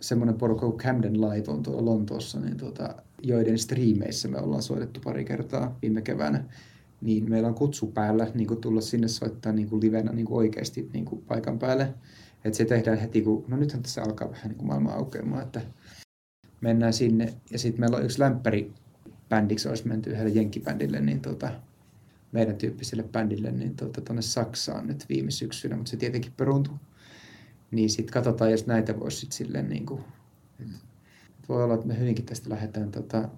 semmoinen porukka kuin Camden Live on tuolla Lontoossa, niin tuota, joiden striimeissä me ollaan soitettu pari kertaa viime keväänä. Niin meillä on kutsu päällä niin kuin tulla sinne soittaa niin kuin livenä niin kuin oikeasti niin kuin paikan päälle. Että se tehdään heti, kun, no nythän tässä alkaa vähän niin kuin maailma aukeamaan, että mennään sinne. Ja sitten meillä on yksi lämpäri bändiksi olisi menty yhdelle jenkkibändille, niin tota, meidän tyyppiselle bändille niin tuonne Saksaan nyt viime syksynä, mutta se tietenkin peruuntui. Niin sitten katsotaan, jos näitä voisi sitten silleen niin kuin, et, et voi olla, että me hyvinkin tästä lähdetään tota,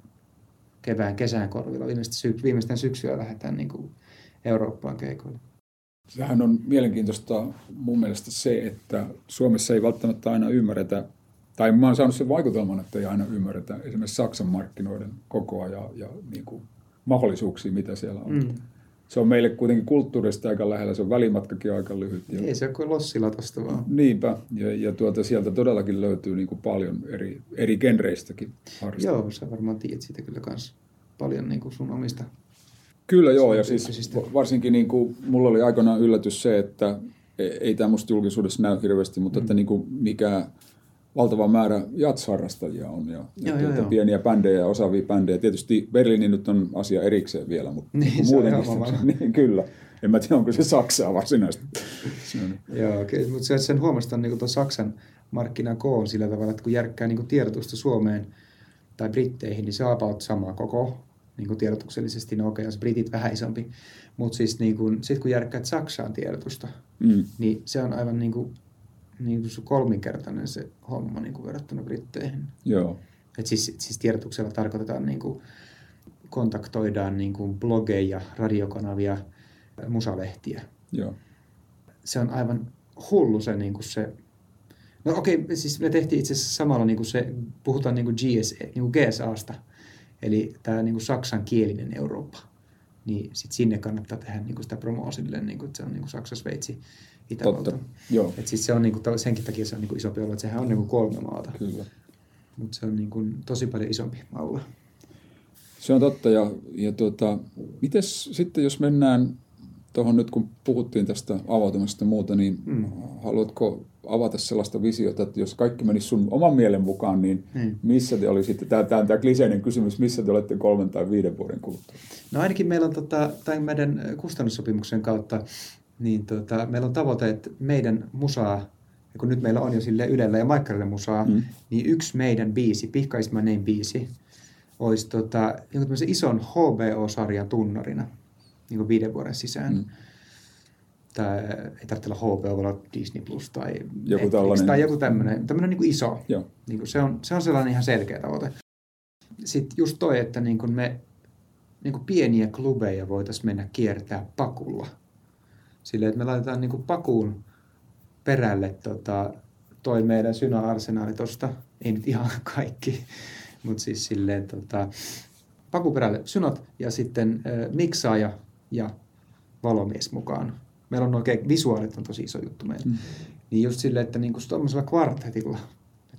kevään, kesän korvilla. Syk- viimeistään syksyllä lähdetään niin kuin Eurooppaan keikoille. Sehän on mielenkiintoista mun mielestä se, että Suomessa ei välttämättä aina ymmärretä, tai mä oon saanut sen vaikutelman, että ei aina ymmärretä esimerkiksi Saksan markkinoiden kokoa ja, ja niin kuin mahdollisuuksia, mitä siellä on. Mm. Se on meille kuitenkin kulttuurista aika lähellä, se on välimatkakin aika lyhyt. Ja... Ei se ole kuin lossilla tosta vaan. Niinpä, ja, ja tuota, sieltä todellakin löytyy niin kuin paljon eri, eri genreistäkin harrastajia. Joo, sä varmaan tiedät siitä kyllä kans paljon niin kuin sun omista. Kyllä joo, ja siis varsinkin niin kuin, mulla oli aikoinaan yllätys se, että ei, ei tämä musta julkisuudessa näy hirveästi, mutta mm. että niin kuin mikä valtava määrä jatsharrastajia on ja, Joo, joo, tuota, joo. pieniä bändejä ja osaavia bändejä. Tietysti Berliini nyt on asia erikseen vielä, mutta Niin, oma se- niin, kyllä. En mä tiedä, onko se Saksaa varsinaisesti. Joo, kyllä, mutta se, sen huomasta niin tuon Saksan markkinan koon sillä tavalla, että kun järkkää niin tiedotusta Suomeen tai Britteihin, niin se on about sama koko niin kuin tiedotuksellisesti. No okei, jos Britit vähän isompi, mutta siis niin kuin, sit kun järkkäät Saksaan tiedotusta, Mm, niin se on aivan niin kuin, niin kuin se kolminkertainen se homma niin kuin verrattuna Britteihin. joo, Et siis, siis tiedotuksella tarkoitetaan, niin kuin, kontaktoidaan niin kuin blogeja, radiokanavia, musalehtiä. joo. Se on aivan hullu se, niin kuin se No okei, okay, siis me tehtiin itse asiassa samalla niin kuin se, puhutaan niin kuin GSA, niin kuin GSAsta, eli tämä niin kuin saksankielinen Eurooppa. Niin sit sinne kannattaa tehdä niin kuin sitä promoa silleen, niin kuin, että se on niin kuin Saksa, Sveitsi, Itävalta. Totta, joo, Et siis se on niin kuin, senkin takia se on niin kuin isompi alue, että sehän on niin kuin kolme maata, kyllä. mutta se on niin kuin tosi paljon isompi alue. Se on totta. Ja, ja tuota, mites sitten, jos mennään tuohon nyt, kun puhuttiin tästä avautumisesta ja muuta, niin mm. haluatko avata sellaista visiota, että jos kaikki menisi sun oman mielen mukaan, niin Mm. missä te olisitte, tämä, tämä, tämä kliseinen kysymys, missä te olette kolmen tai viiden vuoden kuluttua? No ainakin meillä on tota, tämän meidän kustannussopimuksen kautta, niin tota, meillä on tavoite, että meidän musaa, ja kun nyt meillä on jo sille Ylellä ja Maikkarille musaa, Mm. niin yksi meidän biisi, Pihka is my name biisi, olisi tota, jonkun tämmöisen ison HBO-sarjan tunnarina niin kuin viiden vuoden sisään. Mm. Tai ei tarvitse olla HBO, voi olla Disney Plus tai Joku Netflix tällainen. tai joku tämmöinen, tämmöinen niin kuin iso. Joo, Niin kuin se, on, se on sellainen ihan selkeä tavoite. Sitten just toi, että niin kuin me niin kuin pieniä klubeja voitaisiin mennä kiertää pakulla. Silleen, että me laitetaan niin kuin pakuun perälle tota, toi meidän syna-arsenaali tosta. Ei nyt ihan kaikki, mutta siis silleen tota, pakuperälle synat ja sitten äh, miksaaja ja valomies mukaan. Meillä on oikein, visuaalit on tosi iso juttu meillä. Mm. Niin just silleen, että niinku tuommoisella kvartetilla,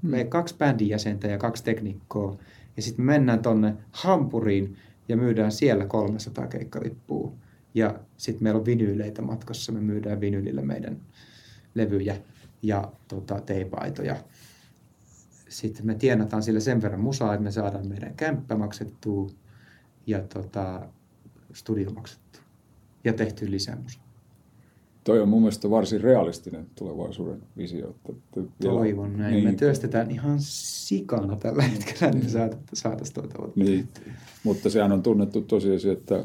Mm. me kaksi bändin jäsentä ja kaksi teknikkoa, ja sitten me mennään tonne Hampuriin ja myydään siellä 300 keikkalippua. Ja sitten meillä on vinyyleitä matkassa, me myydään vinyylillä meidän levyjä ja tota, teipaitoja. Sitten me tienataan sille sen verran musaa, että me saadaan meidän kämppä maksettua ja tota, studio maksettua. Ja tehty lisää musaa. toi on mun mielestä varsin realistinen tulevaisuuden visio. Että, että vielä- Toivon näin. Niin. Me työstetään ihan sikana tällä hetkellä, niin saataisiin tuota. Niin, mutta sehän on tunnettu tosiasia, että,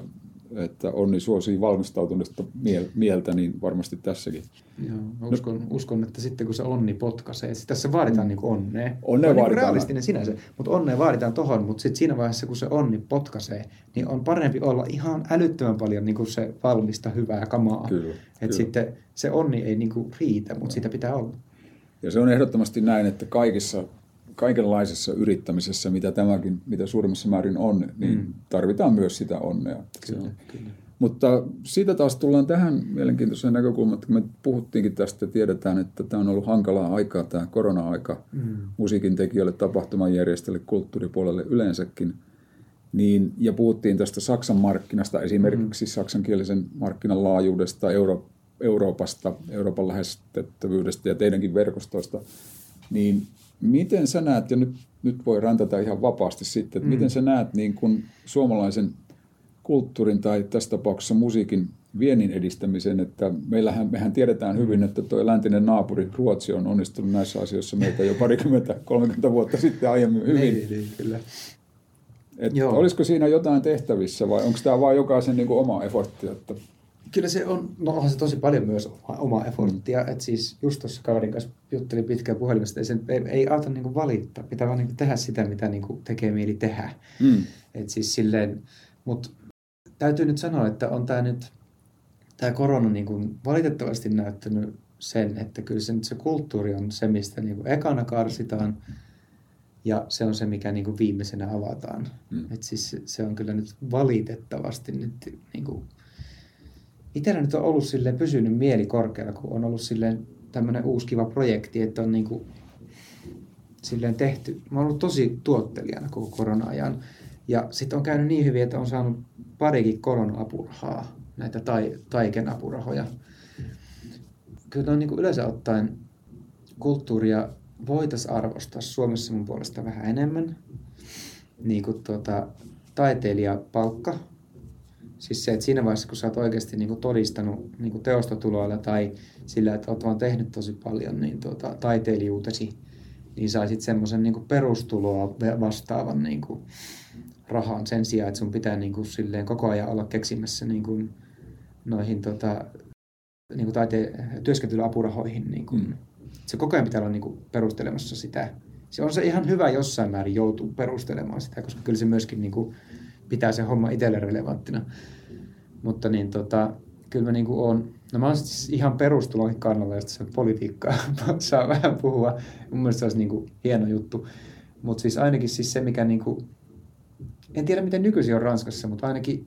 että onni suosii valmistautunutta miel- mieltä, niin varmasti tässäkin. Joo, mä uskon, uskon, että sitten kun se onni potkaisee, siis tässä vaaditaan mm. niin onnea. Onnea on niin vaaditaan. realistinen sinänsä, mutta onnea vaaditaan tohon, mutta sitten siinä vaiheessa, kun se onni potkaisee, niin on parempi olla ihan älyttömän paljon niin kuin se valmista hyvää kamaa. Kyllä, Et kyllä. sitten se onni ei niin kuin riitä, mutta sitä pitää olla. Ja se on ehdottomasti näin, että kaikissa, kaikenlaisessa yrittämisessä, mitä tämäkin, mitä suurimmassa määrin on, niin mm. tarvitaan myös sitä onnea. On- kyllä. Mutta siitä taas tullaan tähän mielenkiintoiseen näkökulmaan, että me puhuttiinkin tästä, tiedetään, että tämä on ollut hankalaa aikaa, tämä korona-aika Mm. musiikin tekijöille, tapahtumanjärjestäjille, kulttuuripuolelle yleensäkin. Niin, ja puhuttiin tästä Saksan markkinasta, esimerkiksi mm. saksankielisen markkinan laajuudesta, Euro, Euroopasta, Euroopan lähestettävyydestä ja teidänkin verkostoista. Niin miten sä näet, ja nyt, nyt voi rantata ihan vapaasti sitten, että mm. miten sä näet niin kun suomalaisen kulttuurin tai tässä tapauksessa musiikin viennin edistämisen, että meillähän, mehän tiedetään hyvin, että tuo läntinen naapuri Ruotsi on onnistunut näissä asioissa meitä jo parikymmentä, 30 vuotta sitten aiemmin hyvin. Niin, niin, kyllä. Et Joo. olisiko siinä jotain tehtävissä vai onko tämä vain jokaisen niin kuin oma effortti? Että, Kyllä se on, no onhan se tosi paljon myös oma, oma efforttia, että siis just tuossa kaverin kanssa juttelin pitkään puhelimesta, sen, ei, ei auta niinku valittaa, pitää vaan niinku tehdä sitä, mitä niinku tekee mieli tehdä. mm, Et siis silleen, mut täytyy nyt sanoa, että on tämä nyt, tämä korona niinku valitettavasti näyttänyt sen, että kyllä se, nyt se kulttuuri on se, mistä niinku ekana karsitaan, ja se on se, mikä niinku viimeisenä avataan. Mm. Et siis se- se on kyllä nyt valitettavasti nyt niinku, itsellä nyt on ollut silleen pysynyt mieli korkealla, kun on ollut silleen tämmöinen uusi kiva projekti, että on niinku silleen tehty. Mä oon ollut tosi tuottelijana koko korona-ajan. Ja sitten on käynyt niin hyvin, että on saanut parikin korona-apurahaa, näitä tai, taiken apurahoja. kyllä on niin kuin yleensä ottaen kulttuuria voitaisiin arvostaa Suomessa mun puolesta vähän enemmän. Niin kuin tuota, taiteilijapalkka. Siis se, että siinä vaiheessa, kun sä oot oikeasti niin kuin todistanut niin kuin teostotuloilla tai sillä, että oot vaan tehnyt tosi paljon niin tuota, taiteilijuutesi, niin saisit semmoisen niin perustuloa vastaavan niin kuin rahan sen sijaan, että sun pitää niin kuin, silleen koko ajan olla keksimässä niin kuin, noihin tota, niin kuin taiteen työskentelyapurahoihin. Niin kuin, mm. Se koko ajan pitää olla niin kuin, perustelemassa sitä. Se on se ihan hyvä jossain määrin joutuu perustelemaan sitä, koska kyllä se myöskin niin kuin, pitää se homma itselle relevanttina. Mutta niin, tota, kyllä mä niin kuin on, no mä oon siis ihan perustulon kannalla, josta se politiikkaa saa vähän puhua. Mun mielestä se olisi niin kuin hieno juttu. Mutta siis ainakin siis se, mikä niin kuin, en tiedä miten nykyisin on Ranskassa, mutta ainakin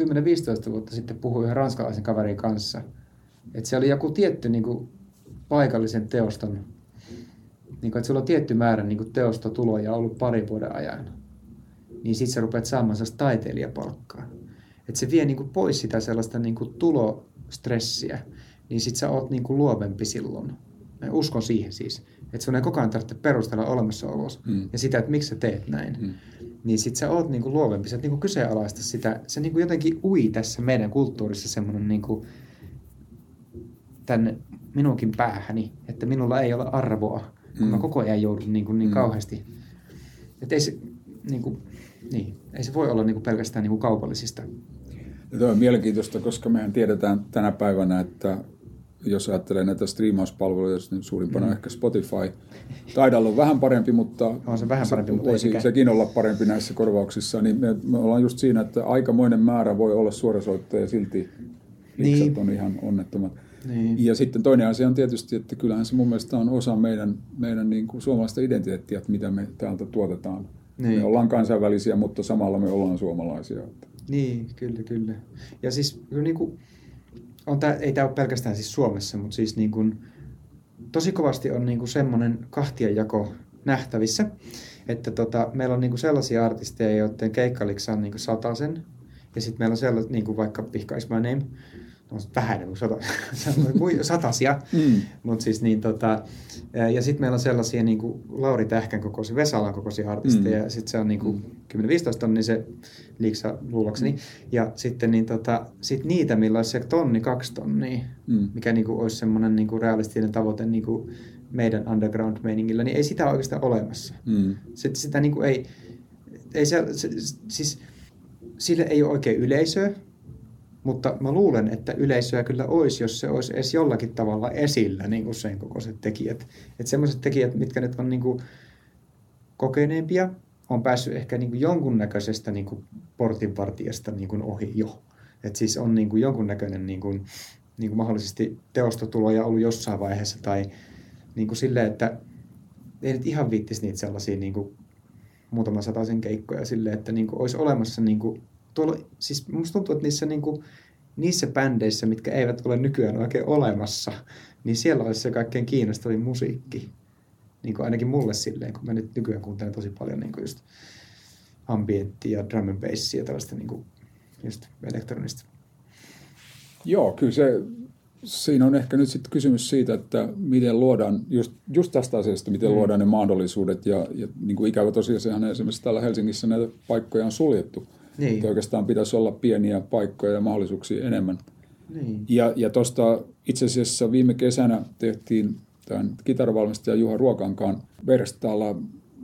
10-15 vuotta sitten puhuin yhden ranskalaisen kaverin kanssa. Että se oli joku tietty niin kuin, paikallisen teoston, niin kuin, että sulla on tietty määrä niin kuin, teostotuloja ollut parin vuoden ajan. Niin sit sä rupeat saamaan sellaista taiteilijapalkkaa. Että se vie niin kuin, pois sitä sellaista niin kuin, tulostressiä. Niin sit sä oot niin kuin, luovempi silloin. Mä uskon siihen siis. Että sun ei koko ajan tarvitse perustella olemassaolossa mm. ja sitä, että miksi sä teet näin. Mm niin sit sä oot niinku luovempi, sä et niinku kyseenalaista sitä, se niinku jotenkin ui tässä meidän kulttuurissa semmoinen niinku tänne minunkin päähäni, että minulla ei ole arvoa, kun mm. mä koko ajan joudun niinku niin mm. kauheasti. Että ei se, niinku, niin, ei se voi olla niinku pelkästään niinku kaupallisista. Ja tämä on mielenkiintoista, koska mehän tiedetään tänä päivänä, että jos ajattelee näitä striimauspalveluja, niin suurimpana mm. ehkä Spotify. Taidalla on vähän parempi, mutta, on se vähän parempi, se, mutta voisi sekin olla parempi näissä korvauksissa. Niin me, me ollaan just siinä, että aikamoinen määrä voi olla suorasoittajia silti niin. on ihan onnettomat. Niin. Ja sitten toinen asia on tietysti, että kyllähän se mun mielestä on osa meidän, meidän niin kuin suomalaista identiteettiä, että mitä me täältä tuotetaan. Niin. Me ollaan kansainvälisiä, mutta samalla me ollaan suomalaisia. Niin, kyllä, kyllä. Ja siis niin kuin, on tää, ei tämä ole pelkästään siis Suomessa, mutta siis niin kuin, tosi kovasti on niin kuin semmoinen kahtiajako nähtävissä, että tota, meillä on niin kuin sellaisia artisteja, joiden keikkaliksa on niin kuin sen, ja sitten meillä on sellaisia, niin kuin vaikka Pihka Is My Name, enemmän kuin satasia, mm. mutta siis niin tota, ja sitten meillä on sellaisia niin kuin Lauri Tähkän kokoisia, Vesalan kokoisia artisteja, mm. ja sitten se on niin kuin mm. 10-15 tonni se liiksa luulakseni, mm. ja sitten niin tota, sit niitä, millä olisi se tonni, kaksi tonnia, mm. mikä niin kuin olisi semmoinen niin kuin realistinen tavoite niin kuin meidän underground-meiningillä, niin ei sitä oikeastaan olemassa. Mm. Sitten sitä niin kuin ei, ei se, se, siis sille ei ole oikein yleisöä, mutta mä luulen, että yleisöä kyllä olisi, jos se olisi edes jollakin tavalla esillä niin kuin sen kokoiset tekijät. Että semmoiset tekijät, mitkä nyt on niin kuin kokeneempia, on päässyt ehkä niin kuin jonkunnäköisestä niin kuin portinvartijasta niin kuin ohi jo. Että siis on niin kuin jonkunnäköinen niin kuin, niin kuin mahdollisesti teostotuloja ollut jossain vaiheessa tai niin kuin silleen, että ei nyt ihan viittisi niitä sellaisia niin kuin muutaman sataisen keikkoja silleen, että niin kuin olisi olemassa niin kuin tuolla, siis musta tuntuu, että niissä, niin kuin, niissä bändeissä, mitkä eivät ole nykyään oikein olemassa, niin siellä olisi se kaikkein kiinnostavin musiikki. Niin kuin ainakin mulle silleen, kun mä nyt nykyään kuuntelen tosi paljon niin kuin just ambienttia ja drum and bassia ja tällaista niin kuin just elektronista. Joo, kyllä se, siinä on ehkä nyt sitten kysymys siitä, että miten luodaan, just, just tästä asiasta, miten mm. luodaan ne mahdollisuudet. Ja, ja niin kuin ikävä tosiasiahan esimerkiksi täällä Helsingissä näitä paikkoja on suljettu. Niin. Että oikeastaan pitäisi olla pieniä paikkoja ja mahdollisuuksia enemmän. Niin. Ja, ja tuosta itse asiassa viime kesänä tehtiin tämän kitaravalmistajan Juha Ruokankaan verstaalla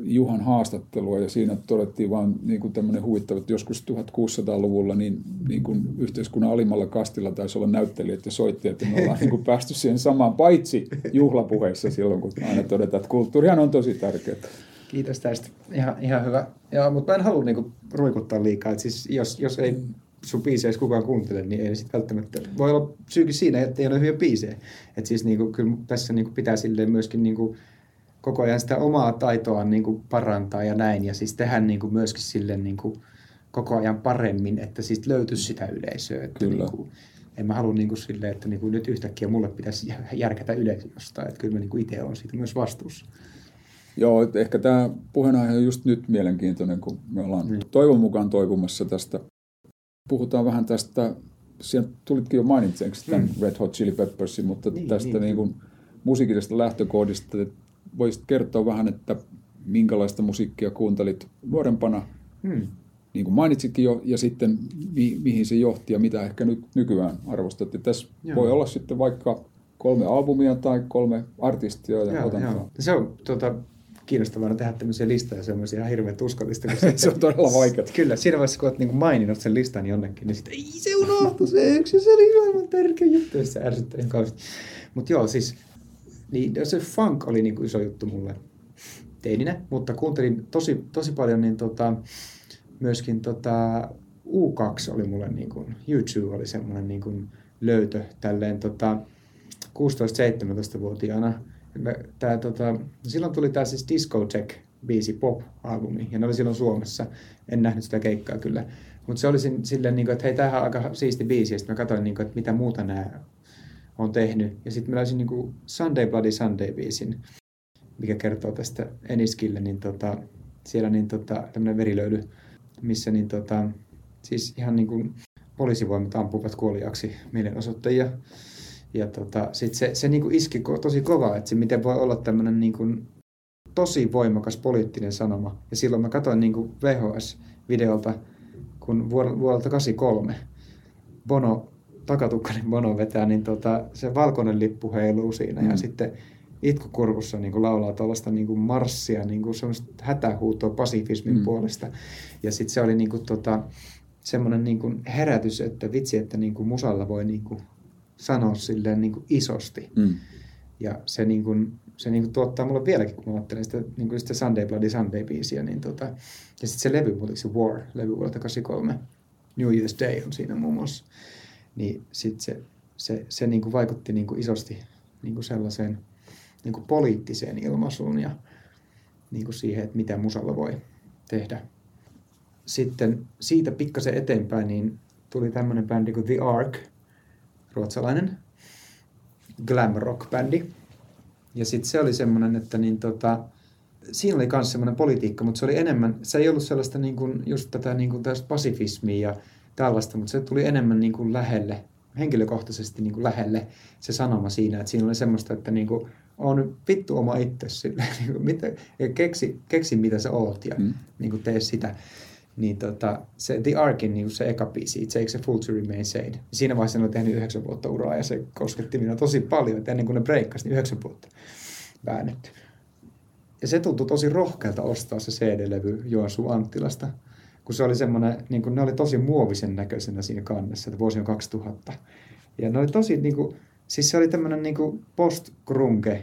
Juhan haastattelua ja siinä todettiin vaan niin kuin tämmöinen huvittava, että joskus 1600-luvulla niin, niin kuin yhteiskunnan alimmalla kastilla taisi olla näyttelijät ja soittajat ja me ollaan niin kuin päästy siihen samaan, paitsi juhlapuheissa silloin, kun aina todetaan, että kulttuurihan on tosi tärkeää. Kiitos tästä. Ihan, ihan hyvä. Ja, mutta mä en halua niinku ruikuttaa liikaa. Et siis jos, jos ei sun biisejä kukaan kuuntele, niin ei sitten välttämättä. Voi olla syykin siinä, että ei ole hyviä biisejä. Et siis niinku, kyllä tässä niinku pitää silleen myöskin niinku koko ajan sitä omaa taitoa niinku parantaa ja näin. Ja siis tehdä niinku myöskin silleen niinku koko ajan paremmin, että siis löytyisi sitä yleisöä. Että kyllä. Niinku, en mä halua niinku silleen, että niinku nyt yhtäkkiä mulle pitäisi järkätä yleisö jostain. Että kyllä mä niinku itse olen siitä myös vastuussa. Joo, että ehkä tämä puheenaihe on just nyt mielenkiintoinen, kun me ollaan mm. toivon mukaan toipumassa tästä. Puhutaan vähän tästä siellä tulitkin jo mainitseeksi tämän mm. Red Hot Chili Peppersin, mutta niin, tästä niin, niin kuin musiikillisesta lähtökohdista, voisit kertoa vähän, että minkälaista musiikkia kuuntelit nuorempana, mm. niin kuin mainitsitkin jo, ja sitten mi- mihin se johti ja mitä ehkä nyt nykyään arvostat. Ja tässä Joo. voi olla sitten vaikka kolme albumia tai kolme artistia. Ja joo, joo. Se on tuota, kiinnostavaa tehdä tämmöisiä listoja, semmoisia ihan hirveän tuskallista. se on todella vaikeaa. Kyllä, siinä vaiheessa kun olet niin maininnut sen listan jonnekin, niin sitten ei se unohtu se yksi, se oli aivan tärkeä juttu, se ärsyttää ihan kauheasti. Mutta joo, siis niin se funk oli niin kuin iso juttu mulle teininä, mutta kuuntelin tosi, tosi paljon niin tota, myöskin tota, U2 oli mulle niin kuin, YouTube oli semmoinen niin kuin löytö tälleen tota, 16-17-vuotiaana me, tää, tota, silloin tuli tämä siis Discotheque biisi Pop-albumi, ja ne oli silloin Suomessa. En nähnyt sitä keikkaa kyllä. Mutta se oli silleen, niin että hei, tämähän on aika siisti biisi, ja sitten mä katsoin, niin kuin, että mitä muuta nämä on tehnyt. Ja sitten mä löysin niin kuin Sunday Bloody Sunday-biisin, mikä kertoo tästä Eniskille, niin tota, siellä niin tota, tämmöinen verilöyly, missä niin tota, siis ihan niin kuin poliisivoimat ampuvat kuoliaksi mielenosoittajia ja tota, sit se, se niin kuin iski tosi kovaa, että se miten voi olla tämmöinen niin kuin tosi voimakas poliittinen sanoma. Ja silloin mä katsoin niin kuin VHS-videolta, kun vuodelta 83 Bono, takatukkainen Bono vetää, niin tota, se valkoinen lippu heiluu siinä mm. ja sitten itkukurvussa niin kuin laulaa tuollaista niin kuin marssia, niin kuin semmoista hätähuutoa pasifismin mm. puolesta. Ja sitten se oli niin kuin, tota, semmoinen niin kuin herätys, että vitsi, että niin kuin musalla voi niin kuin sanoa silleen niin kuin isosti. Mm. Ja se, niin kuin, se niin kuin tuottaa mulle vieläkin, kun mä ajattelen sitä, niin kuin sitä Sunday Bloody Sunday-biisiä. Niin tota, ja sitten se levy, oliko se War, levy vuodelta 83, New Year's Day on siinä muun muassa. Niin sitten se, se, se niin kuin vaikutti niin kuin isosti niin kuin sellaiseen niin kuin poliittiseen ilmaisuun ja niin kuin siihen, että mitä musalla voi tehdä. Sitten siitä pikkasen eteenpäin niin tuli tämmöinen bändi kuin The Ark – ruotsalainen glam rock bändi. Ja sitten se oli semmoinen, että niin tota, siinä oli myös semmoinen politiikka, mutta se oli enemmän, se ei ollut sellaista niin kuin, just tätä niin kuin tästä pasifismia ja tällaista, mutta se tuli enemmän niin kuin lähelle, henkilökohtaisesti niin kuin lähelle se sanoma siinä, että siinä oli semmoista, että niin kuin, on vittu oma itse sille, niin kuin, mitä, ja keksi, keksi mitä sä oot ja mm. niin kuin tee sitä niin tota, se The Arkin niin se eka biisi, It Takes a Fool to Remain Sane. Siinä vaiheessa ne oli tehnyt yhdeksän vuotta uraa ja se kosketti minua tosi paljon, että ennen kuin ne breikkasi, niin yhdeksän vuotta väännetty. Ja se tuntui tosi rohkealta ostaa se CD-levy Joasu Anttilasta, kun se oli semmoinen, niin kuin ne oli tosi muovisen näköisenä siinä kannessa, että vuosi on 2000. Ja ne oli tosi, niin kuin, siis se oli tämmöinen niin post-grunge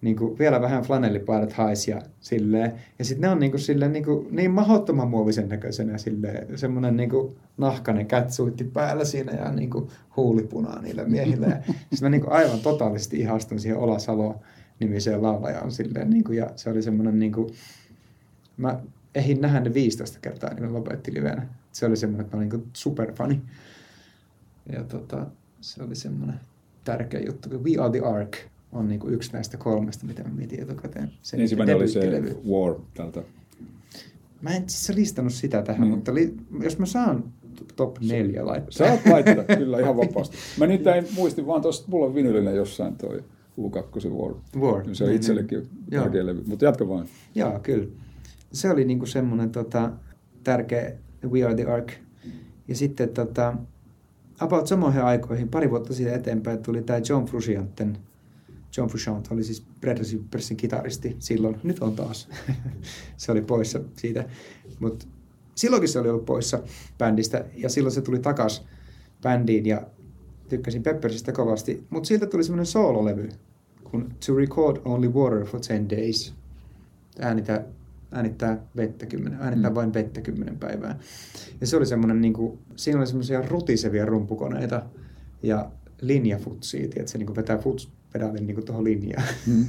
niin kuin vielä vähän flanellipaidat haisi ja silleen. Ja sitten ne on niin, kuin, silleen, niin, kuin, niin mahdottoman muovisen näköisenä silleen, semmoinen niin kuin nahkainen kätsuitti päällä siinä ja niin kuin huulipunaa niillä miehillä. Ja siis mä niin kuin aivan totaalisesti ihastun siihen Olasalo nimiseen laulajaan silleen, niin kuin, ja se oli semmoinen niin kuin, mä ehin nähdä ne 15 kertaa, niin lopetti livenä. Se oli semmoinen, että mä olin niin superfani. Ja tota, se oli semmoinen tärkeä juttu, We Are the Ark on niin kuin yksi näistä kolmesta, mitä mä mietin etukäteen. Sen Ensimmäinen oli se War tältä. Mä en siis listannut sitä tähän, mm. mutta li, jos mä saan top neljä laittaa. Saat laittaa, kyllä ihan vapaasti. Mä nyt en muisti vaan tuosta, mulla on vinylinen jossain toi U2 War. War. Se on niin, itsellekin niin. tärkeä levy, mutta jatka vaan. Joo, kyllä. Se oli niinku semmoinen tota, tärkeä We Are the Ark. Ja sitten tota, about samoihin aikoihin, pari vuotta siitä eteenpäin, tuli tämä John Fruscianten John Frusciante oli siis Red Supersin kitaristi silloin. Nyt on taas. se oli poissa siitä. Mutta silloinkin se oli ollut poissa bändistä ja silloin se tuli takas bändiin ja tykkäsin Peppersistä kovasti. Mutta siltä tuli semmoinen soololevy kun To Record Only Water for 10 Days. Äänitä, äänittää vettä kymmenen, äänittää mm. vain vettä kymmenen päivää. Ja se oli semmoinen, niin kuin, siinä oli semmoisia rutisevia rumpukoneita ja linjafutsia, että se niin vetää futs, pedaalin niin tuohon linjaan. Mm.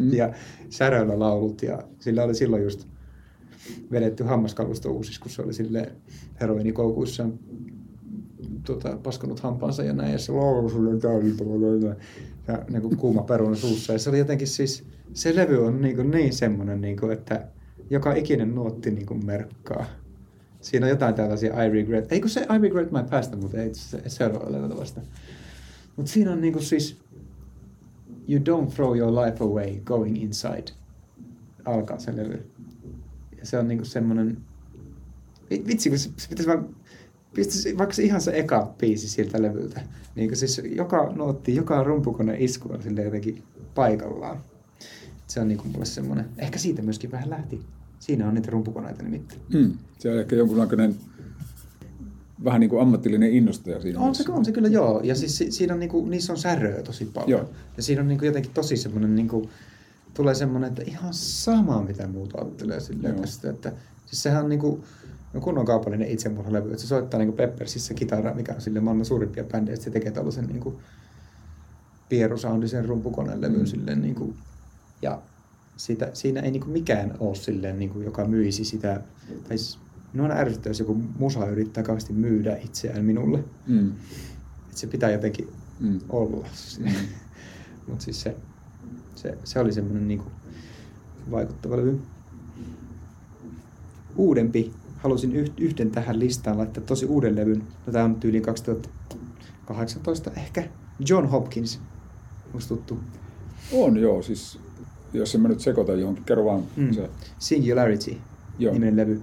mm. ja säröillä laulut ja sillä oli silloin just vedetty hammaskalvosto uusiksi, kun se oli sille heroinikoukuissa tota, paskonut hampaansa ja näin, ja se ja niin kuin kuuma peruna suussa. Ja se oli jotenkin siis, se levy on niin, kuin niin semmoinen, niin kuin, että joka ikinen nuotti niin kuin merkkaa Siinä on jotain tällaisia I regret. Eikö se I regret my past, mutta ei se seuraavalla vasta. Mutta siinä on niinku siis You don't throw your life away going inside. Alkaa se levy. Ja se on niinku semmonen... Vitsi, kun se, se pitäisi vaan pistäisi vaikka se ihan se eka biisi siltä levyltä. Niin siis joka nootti, joka rumpukone isku on sille jotenkin paikallaan. Se on niin kuin mulle semmoinen, ehkä siitä myöskin vähän lähti. Siinä on niitä rumpukoneita nimittäin. Mm. Se on ehkä jonkunlainen vähän niin kuin ammatillinen innostaja siinä. On se, on se kyllä joo. Ja siis siinä on niin kuin, niissä on säröä tosi paljon. Joo. Ja siinä on niin kuin jotenkin tosi semmoinen, niin kuin, tulee semmoinen, että ihan sama mitä muut ajattelee silleen tästä. Että, siis sehän on niin kuin, no kunnon kaupallinen itsemurhalevy, että se soittaa niin Peppersissä kitaraa, mikä on sille maailman suurimpia bändejä, että se tekee tällaisen niin kuin pierusoundisen rumpukoneen levyn mm. silleen niin kuin, ja sitä, siinä ei niin kuin mikään ole silleen, niin kuin, joka myisi sitä, tai minua ärsyttää, jos joku musa yrittää kauheasti myydä itseään minulle. Mm. Että se pitää jotenkin mm. olla. Mm. Mutta siis se, se, se oli semmoinen niin kuin vaikuttava levy. Uudempi halusin yhden tähän listaan laittaa tosi uuden levyn. No, tämä on tyyliin 2018 ehkä. John Hopkins. Onko tuttu? On joo, siis jos en mä nyt sekoita johonkin, kerro vaan mm. se. Singularity joo. niminen levy.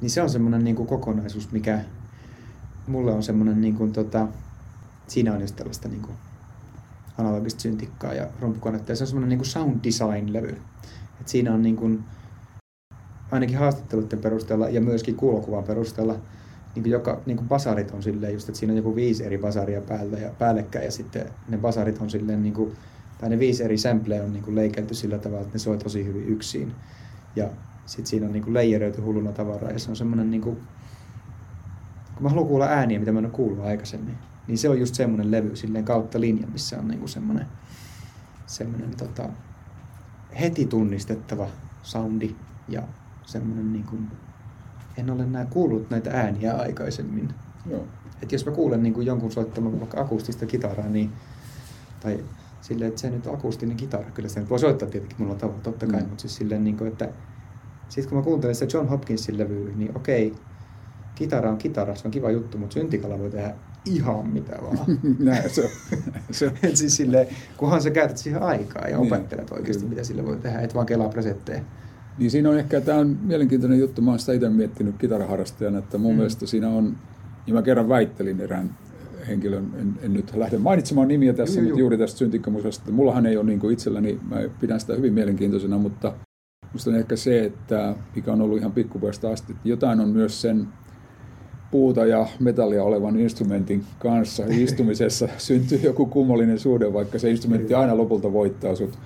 Niin se on semmoinen niin kokonaisuus, mikä mulle on semmoinen, niin kuin, tota, siinä on just tällaista niin kuin, analogista syntikkaa ja rumpukonetta. Ja se on semmoinen niin sound design-levy. Et siinä on niin kuin, ainakin haastatteluiden perusteella ja myöskin kuulokuvan perusteella niin kuin joka, niin kuin basarit on silleen just, että siinä on joku viisi eri basaria päällä ja päällekkäin ja sitten ne basarit on silleen niin kuin, tai ne viisi eri sampleja on niin kuin leikelty sillä tavalla, että ne soi tosi hyvin yksin. Ja sitten siinä on niin kuin leijeröity hulluna tavaraa ja se on semmoinen niin kuin, kun mä haluan kuulla ääniä, mitä mä en ole kuullut aikaisemmin, niin se on just semmoinen levy silleen kautta linja, missä on niin kuin semmoinen, semmoinen tota, heti tunnistettava soundi ja semmoinen niin kuin, en ole näin kuullut näitä ääniä aikaisemmin. Joo. Et jos mä kuulen niin kuin jonkun soittamaan vaikka akustista kitaraa, niin, tai silleen, että se nyt on akustinen kitara, kyllä sitä voi soittaa tietenkin mulla tavalla, totta kai, mm. mutta siis silleen, niin kuin, että sitten kun mä kuuntelen sitä John Hopkinsin levyä, niin okei, kitara on kitara, se on kiva juttu, mutta syntikalla voi tehdä ihan mitä vaan. Näin se on. se on. siis silleen, kunhan sä käytät siihen aikaa ja niin. opettelet oikeasti, mitä sille voi tehdä, et vaan kelaa presettejä. Niin siinä on ehkä, tämä on mielenkiintoinen juttu, mä oon sitä itse miettinyt kitaraharrastajana, että mun mm. mielestä siinä on, niin mä kerran väittelin erään henkilön, en, en nyt lähde mainitsemaan nimiä tässä, juu, mutta juuri tästä syntikkamusasta, että mullahan ei ole niin kuin itselläni, mä pidän sitä hyvin mielenkiintoisena, mutta musta on ehkä se, että mikä on ollut ihan pikkupojasta asti, että jotain on myös sen puuta ja metallia olevan instrumentin kanssa istumisessa syntyy joku kummallinen suhde, vaikka se instrumentti aina lopulta voittaa sut.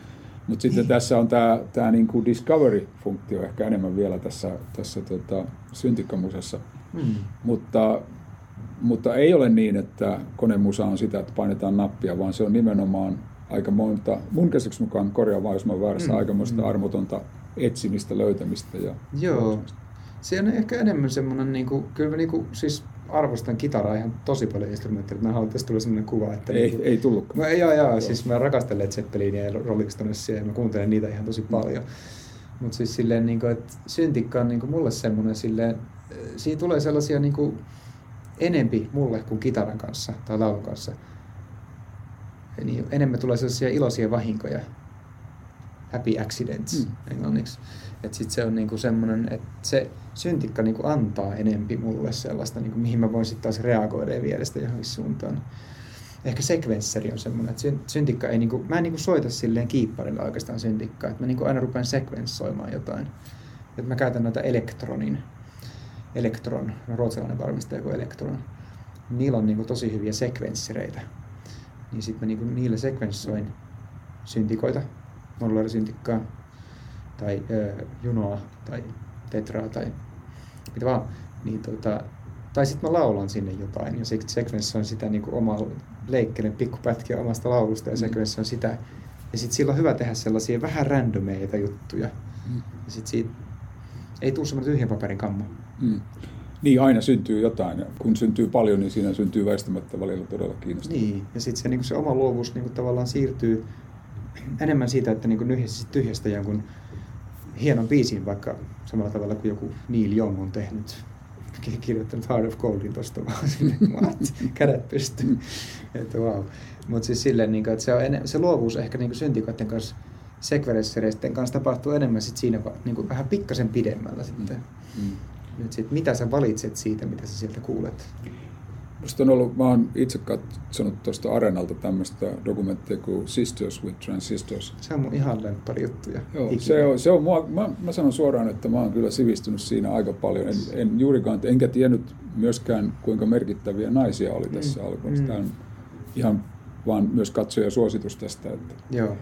Mutta sitten tässä on tämä tää niinku discovery-funktio ehkä enemmän vielä tässä, tässä tota, syntikkamusessa. Mm. Mutta, mutta ei ole niin, että konemusa on sitä, että painetaan nappia, vaan se on nimenomaan aika monta, mun käsityksen mukaan korjaa vaan, jos mä väärässä, mm. aika monta mm. armotonta etsimistä, löytämistä. Ja Joo, se on ehkä enemmän semmoinen, niin kuin, kyllä mä niin kuin, siis arvostan kitaraa ihan tosi paljon instrumentteja. Mä haluan, että tästä tulee sellainen kuva, että... Ei, niin ei tullutkaan. Mä, joo, joo, joo, siis mä rakastan Led Zeppelinia ja Rolling Stonesia ja mä kuuntelen niitä ihan tosi paljon. Mm. Mutta siis silleen, niin kuin, että syntikka on niin kuin mulle semmoinen silleen, siinä tulee sellaisia niin kuin, enempi mulle kuin kitaran kanssa tai laulun kanssa. Niin enemmän tulee sellaisia iloisia vahinkoja. Happy accidents mm. englanniksi. Että sit se on niinku semmoinen, että se syntikka niinku antaa enempi mulle sellaista, niinku, mihin mä voin sitten taas reagoida ja viedä sitä johonkin suuntaan. Ehkä sekvensseri on semmoinen, että syntikka ei niinku, mä en niinku soita silleen kiipparilla oikeastaan syntikkaa, että mä niinku aina rupean sekvenssoimaan jotain. Että mä käytän näitä elektronin, elektron, no ruotsalainen valmistaja kuin elektron. Niillä on niinku tosi hyviä sekvenssereitä. Niin sitten mä niinku niillä sekvenssoin syntikoita, syntikkaa tai ö, junoa tai tetraa tai mitä vaan, niin tota, tai sitten mä laulan sinne jotain ja sitten sekvenssoin sitä niin kuin omaa leikkelen pikkupätkiä omasta laulusta ja mm. sekvenssoin sitä. Ja sitten sillä on hyvä tehdä sellaisia vähän randomeita juttuja. Mm. Ja sitten siitä ei tule semmoinen tyhjän paperin kammo. Mm. Niin, aina syntyy jotain. Kun syntyy paljon, niin siinä syntyy väistämättä välillä todella kiinnostavaa. Niin, ja sitten se, niin se oma luovuus niin tavallaan siirtyy enemmän siitä, että niin nyhjäsi tyhjästä jonkun hienon biisin, vaikka samalla tavalla kuin joku Neil Young on tehnyt kirjoittanut Heart of Goldin tosta vaan sinne, what? kädet pystyy. että wow. Mutta siis silleen, niin kuin, että se, on enne, se luovuus ehkä niin syntikoiden kanssa sekveressereisten kanssa tapahtuu enemmän sit siinä niin kuin vähän pikkasen pidemmällä sitten. Mm. Nyt sit, mitä sä valitset siitä, mitä sä sieltä kuulet? Musta on ollut, mä oon itse katsonut tuosta Arenalta tämmöistä dokumenttia kuin Sisters with Transistors. Se on mun ihan lemppari juttuja. Joo, se on, se on mua, mä, mä, sanon suoraan, että mä oon kyllä sivistynyt siinä aika paljon. En, en juurikaan, enkä tiennyt myöskään kuinka merkittäviä naisia oli tässä mm. alkuun. Mm. Tämä on ihan vaan myös katsoja suositus tästä. Että... Joo.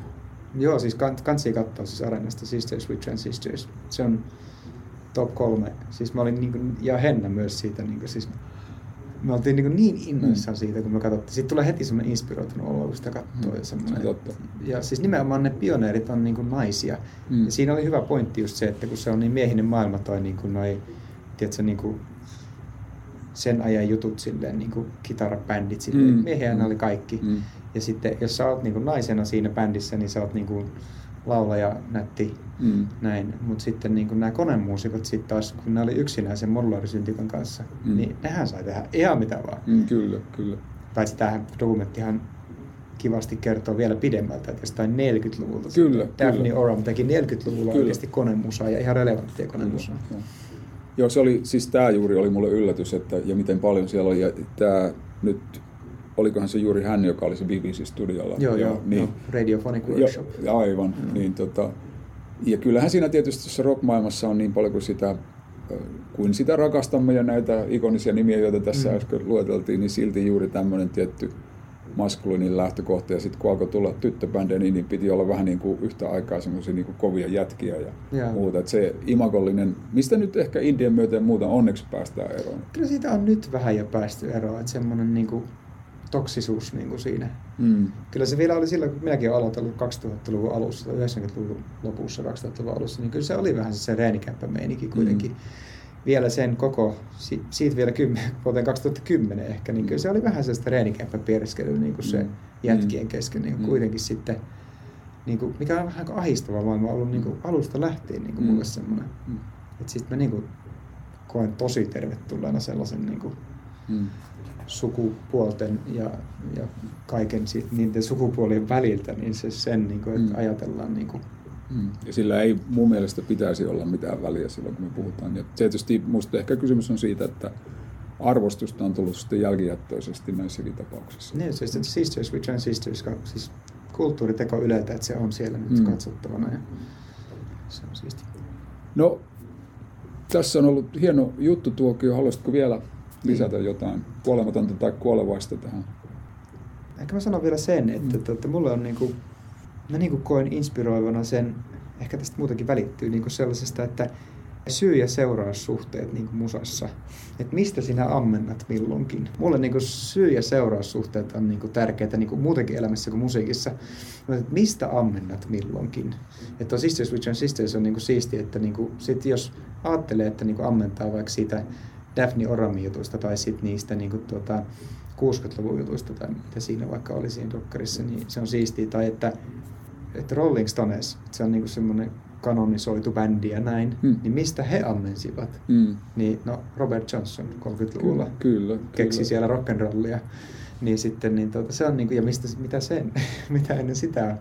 Joo, siis kansi katsoa siis Arenasta Sisters with Transistors. Se on top kolme. Siis mä olin niin kuin, ja Henna myös siitä, niin kuin, siis me oltiin niin, niin innoissaan mm. siitä, kun me katsottiin. Sitten tulee heti semmoinen inspiroitunut olo, kun sitä katsoo. Mm. Ja, semmoinen, totta. ja siis nimenomaan ne pioneerit on niin kuin naisia. Mm. Ja siinä oli hyvä pointti just se, että kun se on niin miehinen maailma toi niin kuin noi, tiedätkö, niin kuin sen ajan jutut silleen, niin kuin kitarabändit, silleen, mm. miehiä mm. oli kaikki. Mm. Ja sitten jos sä oot niin kuin naisena siinä bändissä, niin sä oot niin kuin laulaja, nätti, mm. näin. Mutta sitten niin nämä konemuusikot sitten taas, kun ne oli yksinäisen modulaarisyntikon kanssa, mm. niin nehän sai tehdä ihan mitä vaan. Mm, kyllä, kyllä. Paitsi tämähän dokumenttihan kivasti kertoo vielä pidemmältä, että jostain 40-luvulta. Kyllä, Daphne kyllä. Oram teki 40-luvulla kyllä. oikeasti konemusaa ja ihan relevanttia konemusaa. Kyllä, Joo, se oli, siis tämä juuri oli mulle yllätys, että, ja miten paljon siellä oli, ja tämä nyt olikohan se juuri hän, joka oli se BBC-studiolla. Joo, joo, niin, joo, Radiophonic Workshop. Jo, aivan, mm. niin tota, ja kyllähän siinä tietysti tuossa rock-maailmassa on niin paljon kuin sitä, kuin sitä rakastamme ja näitä ikonisia nimiä, joita tässä mm. äsken lueteltiin, niin silti juuri tämmöinen tietty maskuliinin lähtökohta. Ja sitten kun alkoi tulla tyttöbändejä, niin, niin piti olla vähän niin kuin yhtä aikaa semmoisia niin kovia jätkiä ja yeah. muuta. Et se imagollinen, mistä nyt ehkä Indian myötä ja muuta onneksi päästään eroon. Kyllä siitä on nyt vähän jo päästy eroon, että semmoinen niin kuin toksisuus niin kuin siinä. Mm. Kyllä se vielä oli silloin, kun minäkin olen aloitellut 2000-luvun alussa, 90-luvun lopussa, 2000-luvun alussa, niin kyllä se oli vähän se reenikäppä meininki kuitenkin. Mm. Vielä sen koko, siitä vielä kymmen, vuoteen 2010 ehkä, niin kyllä se oli vähän sellaista reenikäppä piereskelyä niin kuin se mm. jätkien kesken niin kuin mm. kuitenkin sitten. Niin kuin, mikä on vähän ahistava maailma ollut niin kuin alusta lähtien niin kuin mm. mulle semmoinen. Mm. Että sitten mä niin kuin, koen tosi tervetulleena sellaisen niin kuin, mm sukupuolten ja, ja kaiken sit, niiden sukupuolien väliltä, niin se sen, niin kuin, että mm. ajatellaan niin kuin, Mm. Ja sillä ei mun mielestä pitäisi olla mitään väliä silloin, kun me puhutaan. Ja tietysti minusta ehkä kysymys on siitä, että arvostusta on tullut sitten jälkijättöisesti näissäkin tapauksissa. Niin, siis että Sisters with Transistors, siis kulttuuriteko Yleltä, että se on siellä nyt mm. katsottavana ja se on siisti. No, tässä on ollut hieno juttu tuokio. Haluaisitko vielä lisätä jotain kuolematonta tai kuolevaista tähän? Ehkä mä sanon vielä sen, että, mm. että mulle on niinku, mä niinku koen inspiroivana sen, ehkä tästä muutenkin välittyy niinku sellaisesta, että syy- ja seuraussuhteet niin kuin musassa. Että mistä sinä ammennat milloinkin. Mulle niin kuin syy- ja seuraussuhteet on niin kuin tärkeitä niin kuin muutenkin elämässä kuin musiikissa. Mutta mistä ammennat milloinkin. Että Sisters Which on Sisters on niin kuin siisti, että niin kuin, sit jos ajattelee, että niin kuin ammentaa vaikka siitä Daphne Oramin jutuista tai sitten niistä niin kuin, tuota, 60-luvun jutuista tai mitä siinä vaikka oli siinä dokkarissa, niin se on siistiä. Tai että, että Rolling Stones, se on niin semmoinen kanonisoitu bändi ja näin, hmm. niin mistä he ammensivat? Hmm. Niin no Robert Johnson 30-luvulla kyllä, kyllä, keksi kyllä. siellä rock'n'rollia. Niin sitten, niin tuota, se on niin kuin, ja mistä, mitä sen, mitä ennen sitä on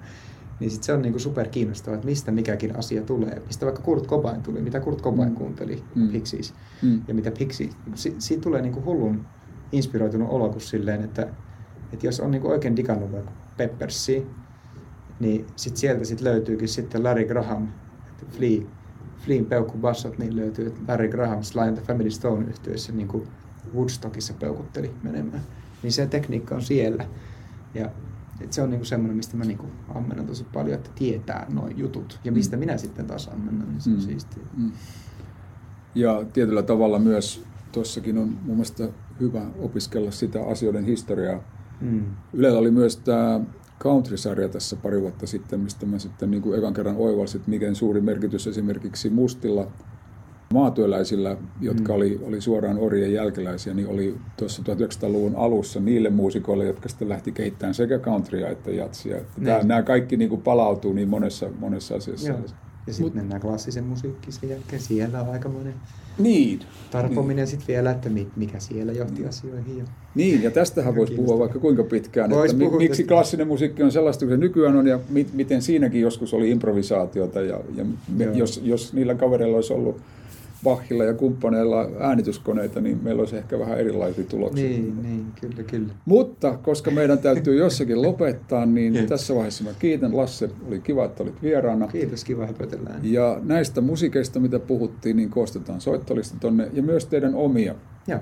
niin sit se on niinku super kiinnostavaa, että mistä mikäkin asia tulee. Mistä vaikka Kurt Cobain tuli, mitä Kurt Cobain mm. kuunteli mm. Pixies mm. ja mitä Pixies. Si- siitä tulee niinku hullun inspiroitunut olo kuin silleen, että, että jos on niinku oikein digannut vaikka Peppersia, niin sit sieltä sit löytyykin sitten Larry Graham, Flea, Fleen peukkubassot, niin löytyy, että Larry Graham Sly and the Family Stone yhtyessä niin kuin Woodstockissa peukutteli menemään. Niin se tekniikka on siellä. Ja et se on niinku semmoinen, mistä mä niinku ammennan tosi paljon, että tietää noin jutut. Ja mistä mm. minä sitten taas ammennan, niin se on mm. siistiä. Mm. Ja tietyllä tavalla myös tuossakin on mun mielestä hyvä opiskella sitä asioiden historiaa. Mm. Ylellä oli myös tämä country-sarja tässä pari vuotta sitten, mistä mä sitten niin kuin ekan kerran oivalsin, että miten suuri merkitys esimerkiksi mustilla maatyöläisillä, jotka mm. oli, oli suoraan orjien jälkeläisiä, niin oli tuossa 1900-luvun alussa niille muusikoille, jotka sitten lähti kehittämään sekä countrya että jatsia. Että tämä, nämä kaikki niin kuin palautuu niin monessa, monessa asiassa. Joo. Ja sitten mennään klassisen musiikkiin sen jälkeen. Siellä on aikamoinen Niin. tarpominen sitten vielä, että mi- mikä siellä johti asioihin. Ja... Niin, ja tästähän voisi puhua vaikka kuinka pitkään, Vois että puhua miksi tästä. klassinen musiikki on sellaista kuin se nykyään on ja mi- miten siinäkin joskus oli improvisaatiota ja, ja me, jos, jos niillä kavereilla olisi ollut Bachilla ja kumppaneilla äänityskoneita, niin meillä olisi ehkä vähän erilaisia tuloksia. Niin, niin, kyllä, kyllä. Mutta koska meidän täytyy jossakin lopettaa, niin Jep. tässä vaiheessa mä kiitän. Lasse, oli kiva, että olit vieraana. Kiitos, kiva höpötellään. Ja näistä musiikeista, mitä puhuttiin, niin koostetaan soittolista tonne ja myös teidän omia. Joo.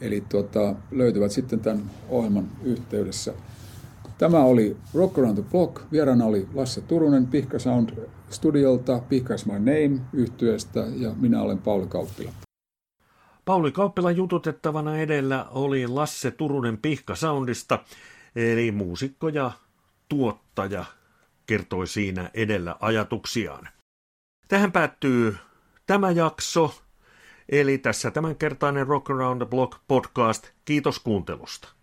Eli tuota, löytyvät sitten tämän ohjelman yhteydessä. Tämä oli Rock Around the Block. Vieraana oli Lasse Turunen Pihka Sound Studiolta, Pihka's My Name yhtyeestä ja minä olen Pauli Kauppila. Pauli Kauppilan jututettavana edellä oli Lasse Turunen Pihka Soundista, eli muusikko ja tuottaja kertoi siinä edellä ajatuksiaan. Tähän päättyy tämä jakso, eli tässä tämänkertainen Rock Around the Block podcast. Kiitos kuuntelusta.